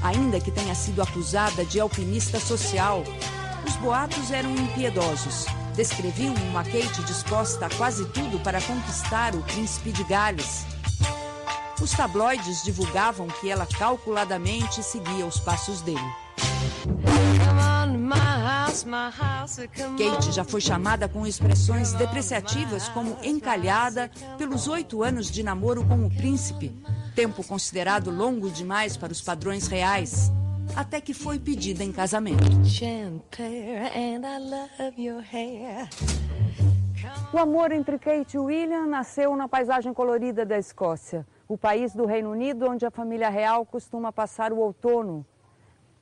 Ainda que tenha sido acusada de alpinista social, os boatos eram impiedosos. Descreviam uma Kate disposta a quase tudo para conquistar o príncipe de Gales. Os tabloides divulgavam que ela calculadamente seguia os passos dele. Kate já foi chamada com expressões depreciativas como encalhada pelos oito anos de namoro com o príncipe, tempo considerado longo demais para os padrões reais, até que foi pedida em casamento. O amor entre Kate e William nasceu na paisagem colorida da Escócia o país do Reino Unido onde a família real costuma passar o outono.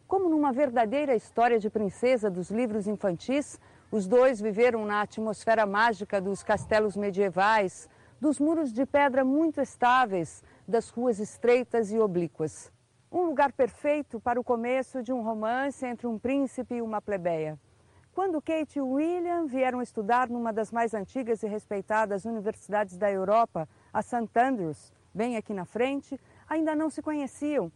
Como numa verdadeira história de princesa dos livros infantis, os dois viveram na atmosfera mágica dos castelos medievais, dos muros de pedra muito estáveis, das ruas estreitas e oblíquas. Um lugar perfeito para o começo de um romance entre um príncipe e uma plebeia. Quando Kate e William vieram estudar numa das mais antigas e respeitadas universidades da Europa, a St. Andrews, bem aqui na frente, ainda não se conheciam.